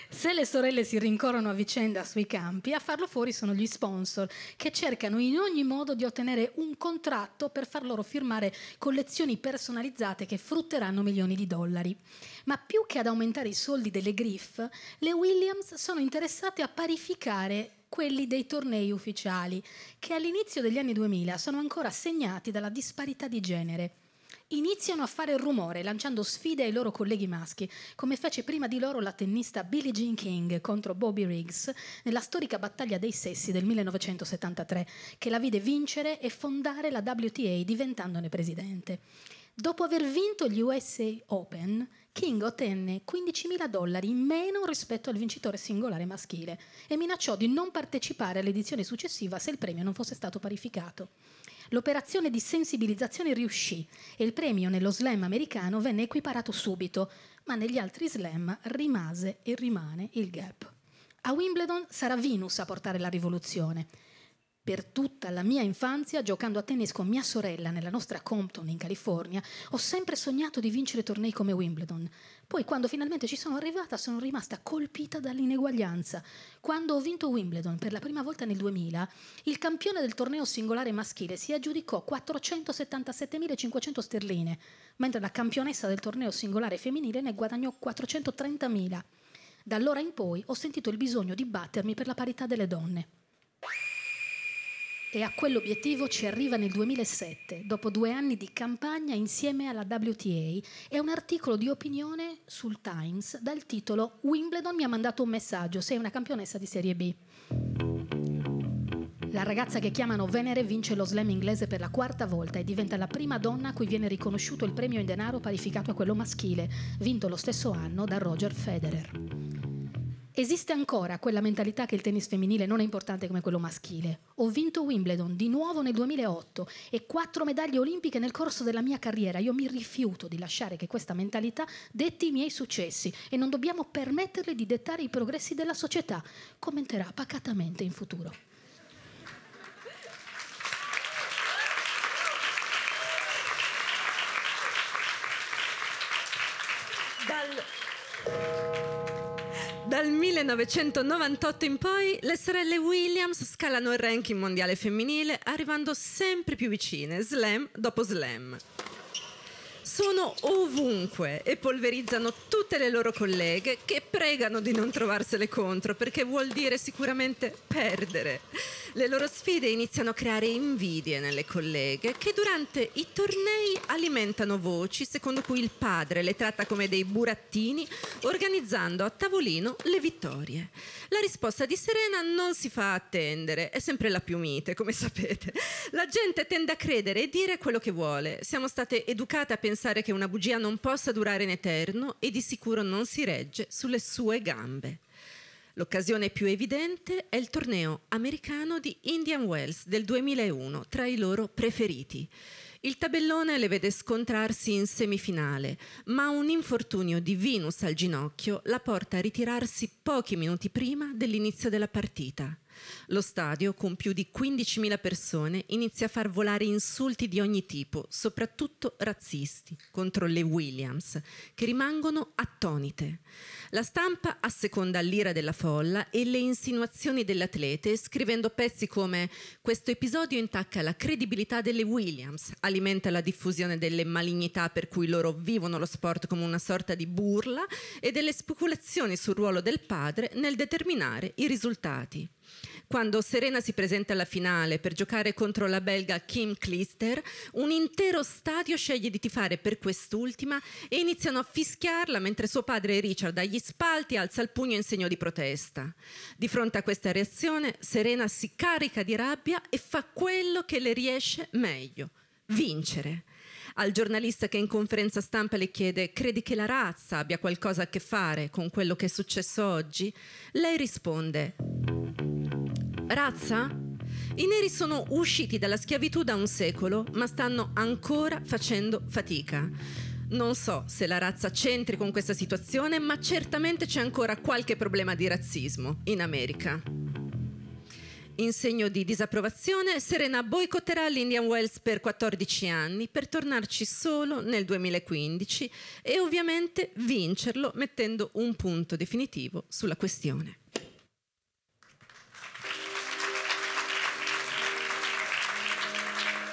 Se le sorelle si rincorrono a vicenda sui campi, a farlo fuori sono gli sponsor che cercano in ogni modo di ottenere un contratto per far loro firmare collezioni personalizzate che frutteranno milioni di dollari. Ma più che ad aumentare i soldi delle Griff, le Williams sono interessate a parificare quelli dei tornei ufficiali, che all'inizio degli anni 2000 sono ancora segnati dalla disparità di genere iniziano a fare rumore lanciando sfide ai loro colleghi maschi, come fece prima di loro la tennista Billie Jean King contro Bobby Riggs nella storica battaglia dei sessi del 1973, che la vide vincere e fondare la WTA diventandone presidente. Dopo aver vinto gli USA Open, King ottenne 15.000 dollari in meno rispetto al vincitore singolare maschile e minacciò di non partecipare all'edizione successiva se il premio non fosse stato parificato. L'operazione di sensibilizzazione riuscì e il premio nello slam americano venne equiparato subito, ma negli altri slam rimase e rimane il gap. A Wimbledon sarà Venus a portare la rivoluzione. Per tutta la mia infanzia, giocando a tennis con mia sorella nella nostra Compton in California, ho sempre sognato di vincere tornei come Wimbledon. Poi, quando finalmente ci sono arrivata, sono rimasta colpita dall'ineguaglianza. Quando ho vinto Wimbledon per la prima volta nel 2000, il campione del torneo singolare maschile si aggiudicò 477.500 sterline, mentre la campionessa del torneo singolare femminile ne guadagnò 430.000. Da allora in poi ho sentito il bisogno di battermi per la parità delle donne e a quell'obiettivo ci arriva nel 2007, dopo due anni di campagna insieme alla WTA e un articolo di opinione sul Times dal titolo Wimbledon mi ha mandato un messaggio, sei una campionessa di Serie B. La ragazza che chiamano Venere vince lo slam inglese per la quarta volta e diventa la prima donna a cui viene riconosciuto il premio in denaro parificato a quello maschile, vinto lo stesso anno da Roger Federer. Esiste ancora quella mentalità che il tennis femminile non è importante come quello maschile. Ho vinto Wimbledon di nuovo nel 2008 e quattro medaglie olimpiche nel corso della mia carriera. Io mi rifiuto di lasciare che questa mentalità detti i miei successi e non dobbiamo permetterle di dettare i progressi della società, commenterà pacatamente in futuro. Dal 1998 in poi le sorelle Williams scalano il ranking mondiale femminile arrivando sempre più vicine, slam dopo slam. Sono ovunque e polverizzano tutte le loro colleghe che pregano di non trovarsele contro perché vuol dire sicuramente perdere. Le loro sfide iniziano a creare invidie nelle colleghe che durante i tornei alimentano voci secondo cui il padre le tratta come dei burattini organizzando a tavolino le vittorie. La risposta di Serena non si fa attendere, è sempre la più mite, come sapete. La gente tende a credere e dire quello che vuole. Siamo state educate a pensare che una bugia non possa durare in eterno e di sicuro non si regge sulle sue gambe. L'occasione più evidente è il torneo americano di Indian Wells del 2001, tra i loro preferiti. Il tabellone le vede scontrarsi in semifinale, ma un infortunio di Venus al ginocchio la porta a ritirarsi pochi minuti prima dell'inizio della partita. Lo stadio, con più di 15.000 persone, inizia a far volare insulti di ogni tipo, soprattutto razzisti, contro le Williams, che rimangono attonite. La stampa asseconda l'ira della folla e le insinuazioni delle atlete, scrivendo pezzi come questo episodio intacca la credibilità delle Williams, alimenta la diffusione delle malignità per cui loro vivono lo sport come una sorta di burla e delle speculazioni sul ruolo del padre nel determinare i risultati. Quando Serena si presenta alla finale per giocare contro la belga Kim Klister, un intero stadio sceglie di tifare per quest'ultima e iniziano a fischiarla mentre suo padre Richard agli spalti alza il pugno in segno di protesta. Di fronte a questa reazione, Serena si carica di rabbia e fa quello che le riesce meglio, vincere al giornalista che in conferenza stampa le chiede credi che la razza abbia qualcosa a che fare con quello che è successo oggi? Lei risponde razza? I neri sono usciti dalla schiavitù da un secolo, ma stanno ancora facendo fatica. Non so se la razza c'entri con questa situazione, ma certamente c'è ancora qualche problema di razzismo in America. In segno di disapprovazione, Serena boicotterà l'Indian Wells per 14 anni per tornarci solo nel 2015 e ovviamente vincerlo mettendo un punto definitivo sulla questione.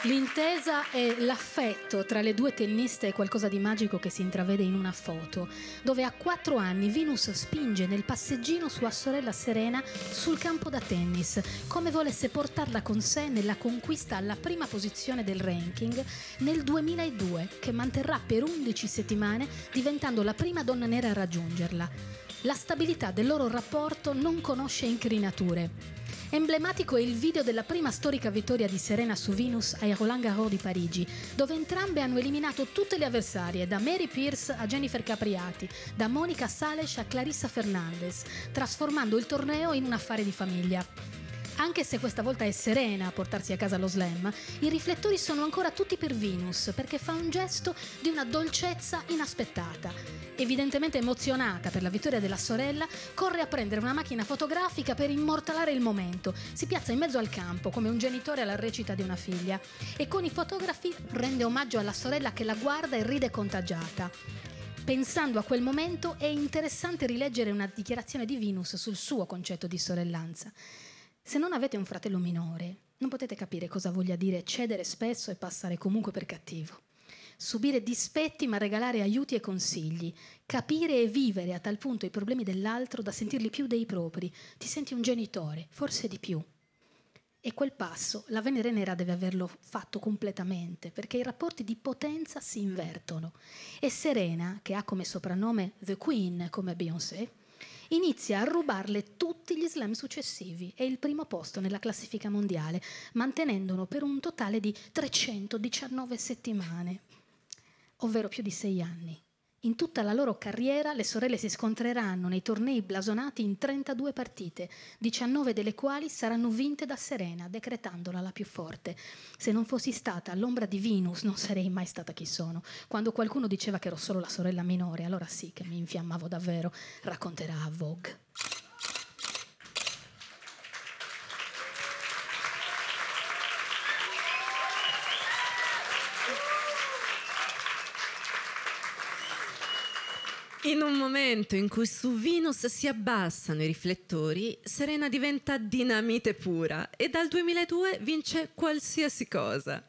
L'intesa e l'affetto tra le due tenniste è qualcosa di magico che si intravede in una foto, dove a quattro anni Venus spinge nel passeggino sua sorella Serena sul campo da tennis, come volesse portarla con sé nella conquista alla prima posizione del ranking nel 2002, che manterrà per 11 settimane diventando la prima donna nera a raggiungerla. La stabilità del loro rapporto non conosce incrinature. Emblematico è il video della prima storica vittoria di Serena su Venus ai Roland Garros di Parigi, dove entrambe hanno eliminato tutte le avversarie, da Mary Pierce a Jennifer Capriati, da Monica Sales a Clarissa Fernandez, trasformando il torneo in un affare di famiglia. Anche se questa volta è Serena a portarsi a casa lo slam, i riflettori sono ancora tutti per Venus perché fa un gesto di una dolcezza inaspettata. Evidentemente emozionata per la vittoria della sorella, corre a prendere una macchina fotografica per immortalare il momento. Si piazza in mezzo al campo come un genitore alla recita di una figlia e con i fotografi rende omaggio alla sorella che la guarda e ride contagiata. Pensando a quel momento è interessante rileggere una dichiarazione di Venus sul suo concetto di sorellanza. Se non avete un fratello minore, non potete capire cosa voglia dire cedere spesso e passare comunque per cattivo. Subire dispetti ma regalare aiuti e consigli. Capire e vivere a tal punto i problemi dell'altro da sentirli più dei propri. Ti senti un genitore, forse di più. E quel passo la Venere Nera deve averlo fatto completamente, perché i rapporti di potenza si invertono. E Serena, che ha come soprannome The Queen come Beyoncé, inizia a rubarle tutti gli slam successivi e il primo posto nella classifica mondiale, mantenendolo per un totale di 319 settimane, ovvero più di sei anni. In tutta la loro carriera le sorelle si scontreranno nei tornei blasonati in 32 partite, 19 delle quali saranno vinte da Serena, decretandola la più forte. Se non fossi stata all'ombra di Venus non sarei mai stata chi sono. Quando qualcuno diceva che ero solo la sorella minore, allora sì che mi infiammavo davvero, racconterà a Vogue. In un momento in cui su Venus si abbassano i riflettori, Serena diventa dinamite pura e dal 2002 vince qualsiasi cosa.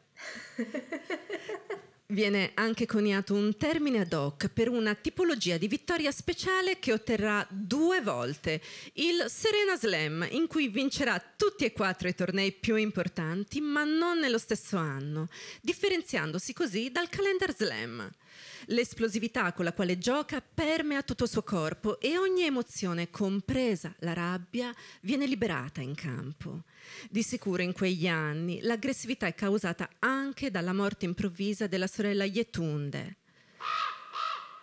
Viene anche coniato un termine ad hoc per una tipologia di vittoria speciale che otterrà due volte, il Serena Slam, in cui vincerà tutti e quattro i tornei più importanti, ma non nello stesso anno, differenziandosi così dal Calendar Slam. L'esplosività con la quale gioca permea tutto il suo corpo e ogni emozione, compresa la rabbia, viene liberata in campo. Di sicuro in quegli anni l'aggressività è causata anche dalla morte improvvisa della sorella Yetunde,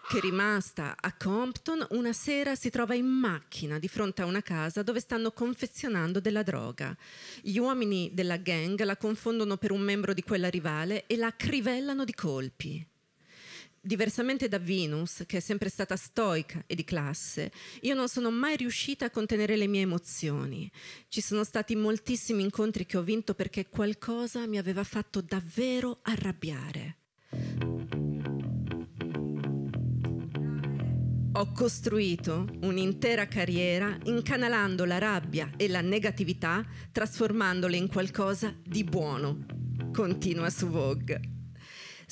che rimasta a Compton una sera si trova in macchina di fronte a una casa dove stanno confezionando della droga. Gli uomini della gang la confondono per un membro di quella rivale e la crivellano di colpi diversamente da Venus, che è sempre stata stoica e di classe, io non sono mai riuscita a contenere le mie emozioni. Ci sono stati moltissimi incontri che ho vinto perché qualcosa mi aveva fatto davvero arrabbiare. Ho costruito un'intera carriera incanalando la rabbia e la negatività, trasformandole in qualcosa di buono. Continua su Vogue.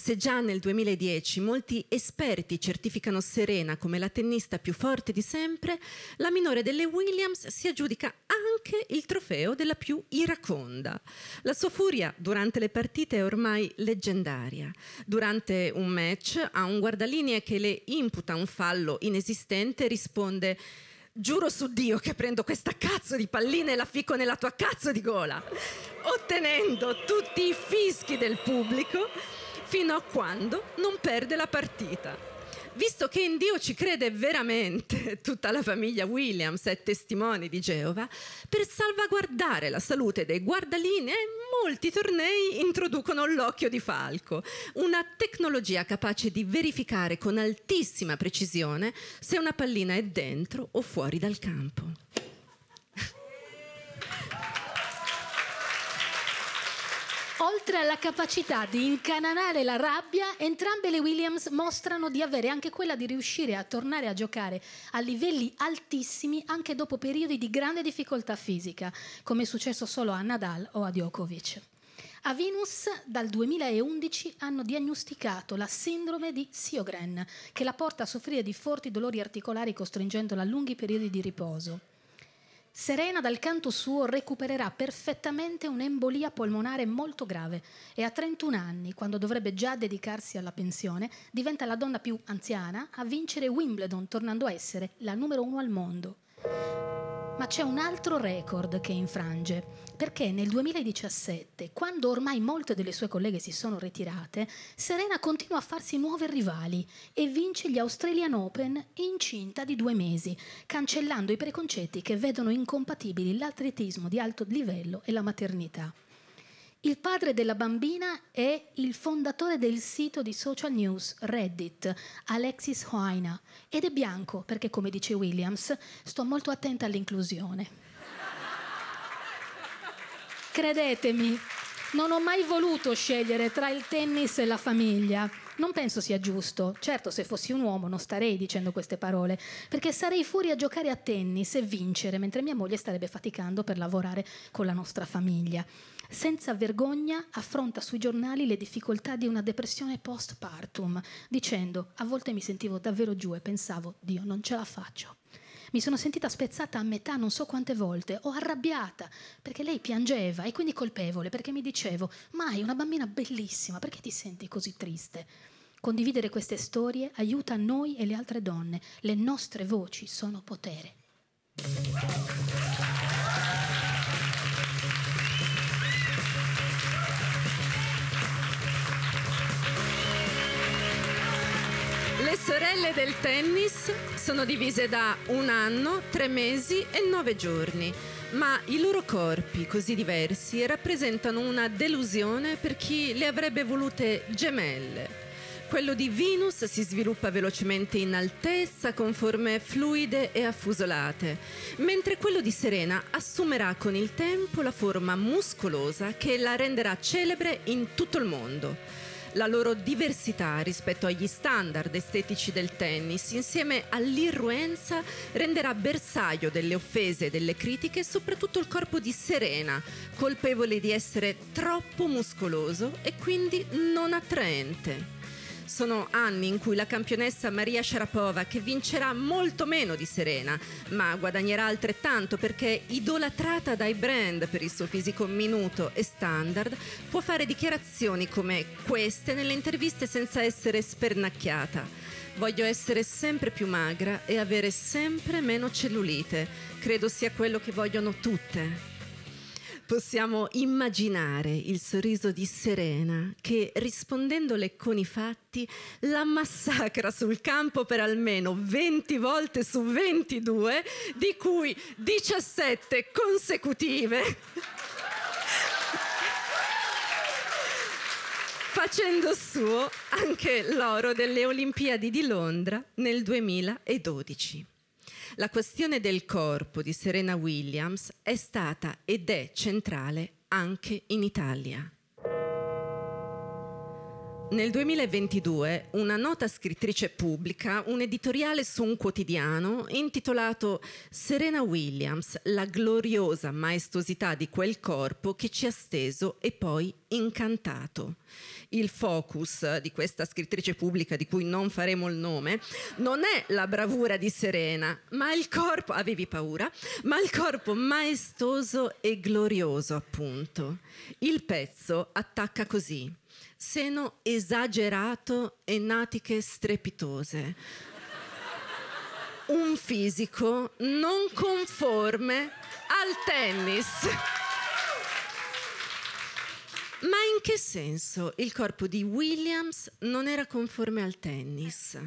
Se già nel 2010 molti esperti certificano Serena come la tennista più forte di sempre, la minore delle Williams si aggiudica anche il trofeo della più iraconda. La sua furia durante le partite è ormai leggendaria. Durante un match a un guardalinee che le imputa un fallo inesistente risponde Giuro su Dio che prendo questa cazzo di pallina e la ficco nella tua cazzo di gola, ottenendo tutti i fischi del pubblico fino a quando non perde la partita. Visto che in Dio ci crede veramente tutta la famiglia Williams è testimone di Geova, per salvaguardare la salute dei guardalinee molti tornei introducono l'occhio di falco, una tecnologia capace di verificare con altissima precisione se una pallina è dentro o fuori dal campo. Oltre alla capacità di incanalare la rabbia, entrambe le Williams mostrano di avere anche quella di riuscire a tornare a giocare a livelli altissimi anche dopo periodi di grande difficoltà fisica, come è successo solo a Nadal o a Djokovic. A Venus dal 2011 hanno diagnosticato la sindrome di Sjogren, che la porta a soffrire di forti dolori articolari costringendola a lunghi periodi di riposo. Serena dal canto suo recupererà perfettamente un'embolia polmonare molto grave e a 31 anni, quando dovrebbe già dedicarsi alla pensione, diventa la donna più anziana a vincere Wimbledon, tornando a essere la numero uno al mondo. Ma c'è un altro record che infrange, perché nel 2017, quando ormai molte delle sue colleghe si sono ritirate, Serena continua a farsi nuove rivali e vince gli Australian Open incinta di due mesi, cancellando i preconcetti che vedono incompatibili l'atletismo di alto livello e la maternità. Il padre della bambina è il fondatore del sito di social news Reddit, Alexis Hoina, ed è bianco perché, come dice Williams, sto molto attenta all'inclusione. Credetemi, non ho mai voluto scegliere tra il tennis e la famiglia. Non penso sia giusto. Certo, se fossi un uomo non starei dicendo queste parole, perché sarei fuori a giocare a tennis e vincere, mentre mia moglie starebbe faticando per lavorare con la nostra famiglia senza vergogna affronta sui giornali le difficoltà di una depressione postpartum, dicendo a volte mi sentivo davvero giù e pensavo Dio non ce la faccio. Mi sono sentita spezzata a metà non so quante volte, o arrabbiata perché lei piangeva e quindi colpevole perché mi dicevo mai una bambina bellissima, perché ti senti così triste? Condividere queste storie aiuta noi e le altre donne, le nostre voci sono potere. Le sorelle del tennis sono divise da un anno, tre mesi e nove giorni, ma i loro corpi così diversi rappresentano una delusione per chi le avrebbe volute gemelle. Quello di Venus si sviluppa velocemente in altezza con forme fluide e affusolate, mentre quello di Serena assumerà con il tempo la forma muscolosa che la renderà celebre in tutto il mondo la loro diversità rispetto agli standard estetici del tennis, insieme all'irruenza, renderà bersaglio delle offese e delle critiche soprattutto il corpo di Serena, colpevole di essere troppo muscoloso e quindi non attraente. Sono anni in cui la campionessa Maria Sharapova, che vincerà molto meno di Serena, ma guadagnerà altrettanto perché idolatrata dai brand per il suo fisico minuto e standard, può fare dichiarazioni come queste nelle interviste senza essere spernacchiata. Voglio essere sempre più magra e avere sempre meno cellulite. Credo sia quello che vogliono tutte possiamo immaginare il sorriso di Serena che rispondendole con i fatti la massacra sul campo per almeno 20 volte su 22, di cui 17 consecutive. facendo suo anche l'oro delle Olimpiadi di Londra nel 2012. La questione del corpo di Serena Williams è stata ed è centrale anche in Italia. Nel 2022 una nota scrittrice pubblica un editoriale su un quotidiano intitolato Serena Williams, la gloriosa maestosità di quel corpo che ci ha steso e poi incantato. Il focus di questa scrittrice pubblica di cui non faremo il nome non è la bravura di Serena, ma il corpo, avevi paura, ma il corpo maestoso e glorioso appunto. Il pezzo attacca così seno esagerato e natiche strepitose. Un fisico non conforme al tennis. Ma in che senso il corpo di Williams non era conforme al tennis?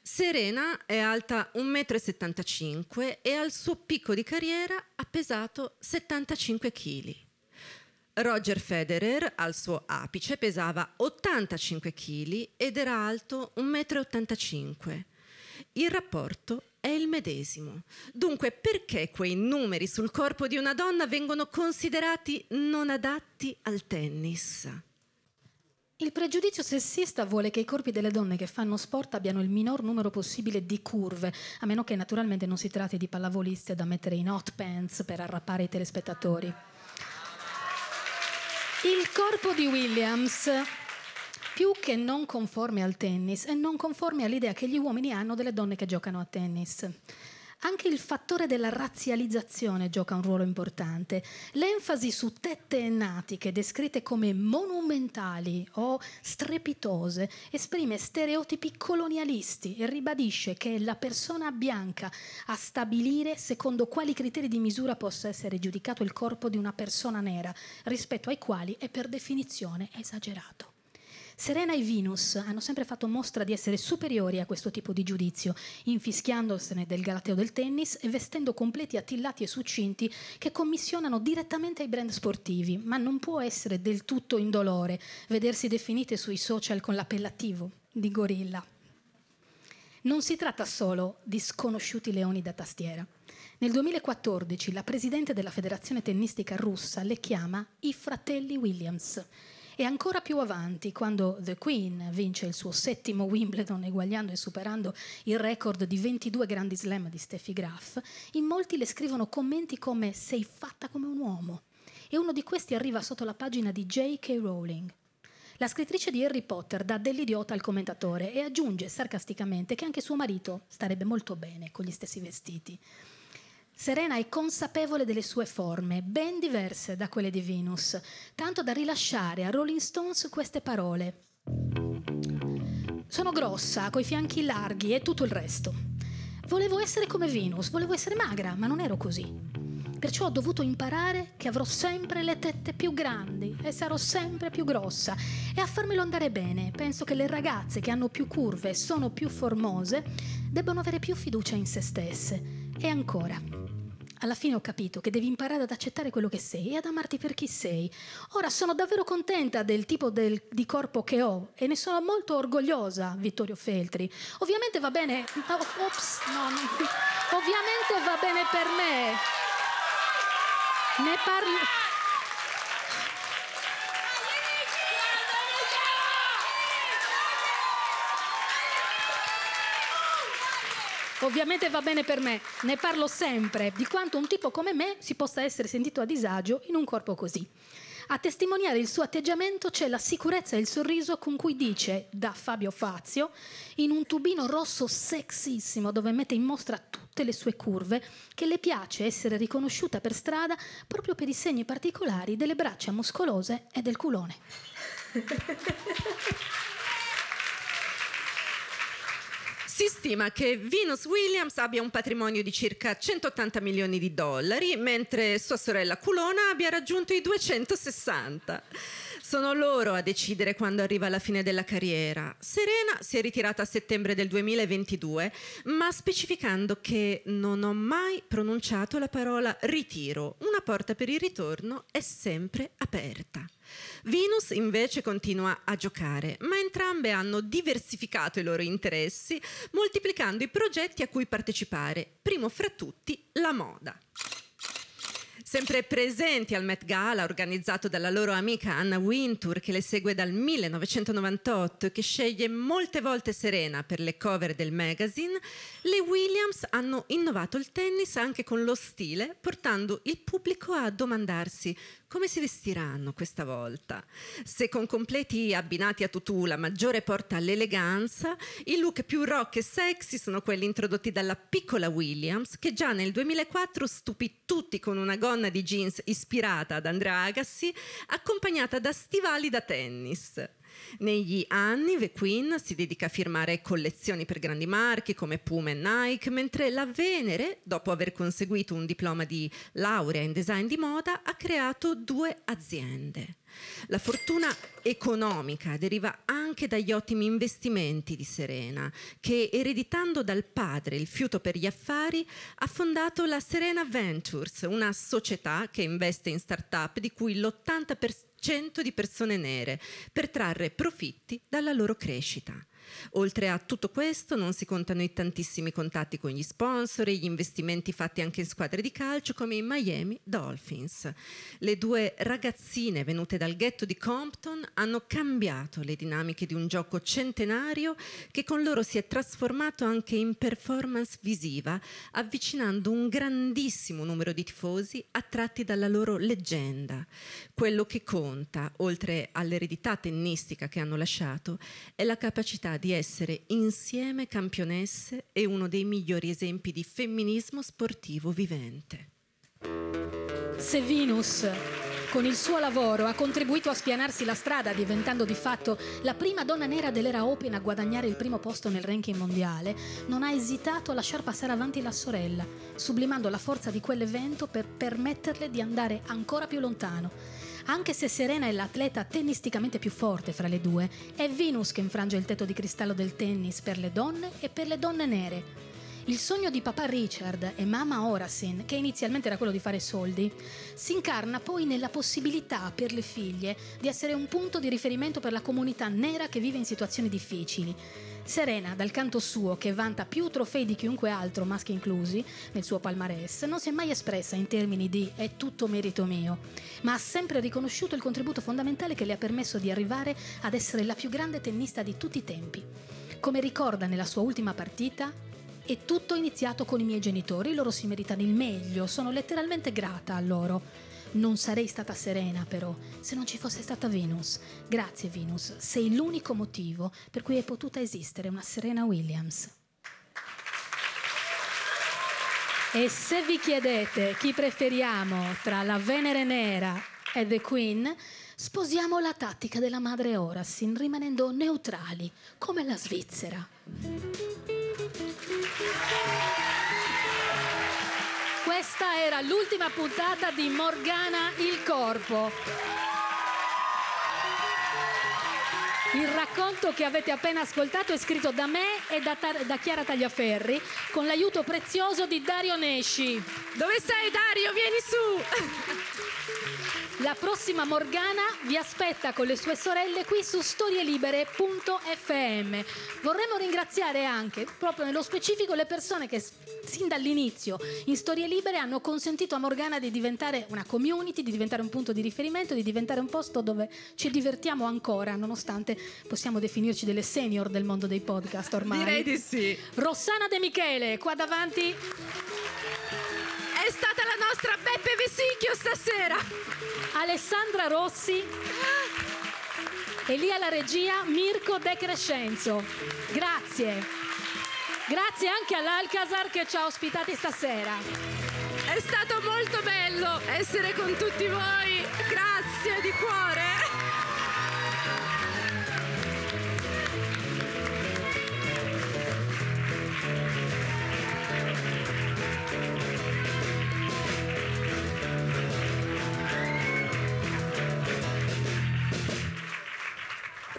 Serena è alta 1,75 m e al suo picco di carriera ha pesato 75 kg. Roger Federer al suo apice pesava 85 kg ed era alto 1,85 m. Il rapporto è il medesimo. Dunque, perché quei numeri sul corpo di una donna vengono considerati non adatti al tennis? Il pregiudizio sessista vuole che i corpi delle donne che fanno sport abbiano il minor numero possibile di curve, a meno che naturalmente non si tratti di pallavoliste da mettere in hot pants per arrappare i telespettatori. Il corpo di Williams, più che non conforme al tennis, è non conforme all'idea che gli uomini hanno delle donne che giocano a tennis. Anche il fattore della razzializzazione gioca un ruolo importante. L'enfasi su tette e natiche descritte come monumentali o strepitose esprime stereotipi colonialisti e ribadisce che è la persona bianca a stabilire secondo quali criteri di misura possa essere giudicato il corpo di una persona nera, rispetto ai quali è per definizione esagerato. Serena e Venus hanno sempre fatto mostra di essere superiori a questo tipo di giudizio, infischiandosene del galateo del tennis e vestendo completi attillati e succinti che commissionano direttamente ai brand sportivi, ma non può essere del tutto indolore vedersi definite sui social con l'appellativo di gorilla. Non si tratta solo di sconosciuti leoni da tastiera. Nel 2014 la presidente della federazione tennistica russa le chiama i fratelli Williams e ancora più avanti, quando The Queen vince il suo settimo Wimbledon, eguagliando e superando il record di 22 grandi slam di Steffi Graf, in molti le scrivono commenti come sei fatta come un uomo. E uno di questi arriva sotto la pagina di J.K. Rowling. La scrittrice di Harry Potter dà dell'idiota al commentatore e aggiunge sarcasticamente che anche suo marito starebbe molto bene con gli stessi vestiti. Serena è consapevole delle sue forme, ben diverse da quelle di Venus, tanto da rilasciare a Rolling Stones queste parole. Sono grossa, coi fianchi larghi e tutto il resto. Volevo essere come Venus, volevo essere magra, ma non ero così. Perciò ho dovuto imparare che avrò sempre le tette più grandi e sarò sempre più grossa. E a farmelo andare bene, penso che le ragazze che hanno più curve e sono più formose debbano avere più fiducia in se stesse. E ancora, alla fine ho capito che devi imparare ad accettare quello che sei e ad amarti per chi sei. Ora sono davvero contenta del tipo del, di corpo che ho e ne sono molto orgogliosa, Vittorio Feltri. Ovviamente va bene. Oh, ops, no, no, ovviamente va bene per me. Ne parlo. Ovviamente va bene per me, ne parlo sempre di quanto un tipo come me si possa essere sentito a disagio in un corpo così. A testimoniare il suo atteggiamento c'è la sicurezza e il sorriso con cui dice, da Fabio Fazio, in un tubino rosso sexissimo dove mette in mostra tutte le sue curve, che le piace essere riconosciuta per strada proprio per i segni particolari delle braccia muscolose e del culone. Si stima che Venus Williams abbia un patrimonio di circa 180 milioni di dollari, mentre sua sorella Culona abbia raggiunto i 260. Sono loro a decidere quando arriva la fine della carriera. Serena si è ritirata a settembre del 2022, ma specificando che non ho mai pronunciato la parola ritiro. Una porta per il ritorno è sempre aperta. Venus invece continua a giocare, ma entrambe hanno diversificato i loro interessi, moltiplicando i progetti a cui partecipare, primo fra tutti la moda. Sempre presenti al Met Gala, organizzato dalla loro amica Anna Wintour, che le segue dal 1998 e che sceglie molte volte Serena per le cover del magazine, le Williams hanno innovato il tennis anche con lo stile, portando il pubblico a domandarsi come si vestiranno questa volta? Se con completi abbinati a tutù la maggiore porta all'eleganza, i look più rock e sexy sono quelli introdotti dalla piccola Williams, che già nel 2004 stupì tutti con una gonna di jeans ispirata ad Andrea Agassi, accompagnata da stivali da tennis. Negli anni The Queen si dedica a firmare collezioni per grandi marchi come Puma e Nike, mentre la Venere, dopo aver conseguito un diploma di laurea in design di moda, ha creato due aziende. La fortuna economica deriva anche dagli ottimi investimenti di Serena, che ereditando dal padre il fiuto per gli affari, ha fondato la Serena Ventures, una società che investe in start-up di cui l'80% di persone nere per trarre profitti dalla loro crescita. Oltre a tutto questo non si contano i tantissimi contatti con gli sponsor e gli investimenti fatti anche in squadre di calcio come i Miami Dolphins. Le due ragazzine venute dal ghetto di Compton hanno cambiato le dinamiche di un gioco centenario che con loro si è trasformato anche in performance visiva, avvicinando un grandissimo numero di tifosi attratti dalla loro leggenda. Quello che conta, oltre all'eredità tennistica che hanno lasciato, è la capacità di essere insieme campionesse e uno dei migliori esempi di femminismo sportivo vivente. Se Venus con il suo lavoro ha contribuito a spianarsi la strada, diventando di fatto la prima donna nera dell'era Open a guadagnare il primo posto nel ranking mondiale, non ha esitato a lasciar passare avanti la sorella, sublimando la forza di quell'evento per permetterle di andare ancora più lontano. Anche se Serena è l'atleta tennisticamente più forte fra le due, è Venus che infrange il tetto di cristallo del tennis per le donne e per le donne nere. Il sogno di papà Richard e mamma Horasin, che inizialmente era quello di fare soldi, si incarna poi nella possibilità per le figlie di essere un punto di riferimento per la comunità nera che vive in situazioni difficili. Serena, dal canto suo, che vanta più trofei di chiunque altro, maschi inclusi, nel suo palmarès, non si è mai espressa in termini di è tutto merito mio, ma ha sempre riconosciuto il contributo fondamentale che le ha permesso di arrivare ad essere la più grande tennista di tutti i tempi. Come ricorda nella sua ultima partita, è tutto iniziato con i miei genitori, loro si meritano il meglio, sono letteralmente grata a loro. Non sarei stata serena però se non ci fosse stata Venus. Grazie Venus, sei l'unico motivo per cui è potuta esistere una Serena Williams. E se vi chiedete chi preferiamo tra la Venere Nera e The Queen, sposiamo la tattica della madre Horasin rimanendo neutrali come la Svizzera. Questa era l'ultima puntata di Morgana il Corpo. Il racconto che avete appena ascoltato è scritto da me e da, Tar- da Chiara Tagliaferri con l'aiuto prezioso di Dario Nesci. Dove sei Dario? Vieni su! La prossima Morgana vi aspetta con le sue sorelle qui su storielibere.fm. Vorremmo ringraziare anche, proprio nello specifico, le persone che sin dall'inizio in Storie Libere hanno consentito a Morgana di diventare una community, di diventare un punto di riferimento, di diventare un posto dove ci divertiamo ancora, nonostante possiamo definirci delle senior del mondo dei podcast ormai. Direi di sì. Rossana De Michele, qua davanti. È stata nostra Beppe Vesicchio stasera. Alessandra Rossi. E lì alla regia Mirko De Crescenzo. Grazie. Grazie anche all'Alcazar che ci ha ospitati stasera. È stato molto bello essere con tutti voi. Grazie di cuore.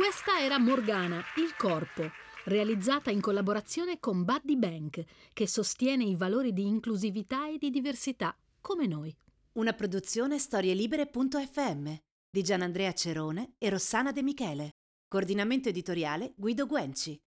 Questa era Morgana, il corpo, realizzata in collaborazione con Buddy Bank, che sostiene i valori di inclusività e di diversità, come noi. Una produzione storielibere.fm di Gianandrea Cerone e Rossana De Michele. Coordinamento editoriale Guido Guenci.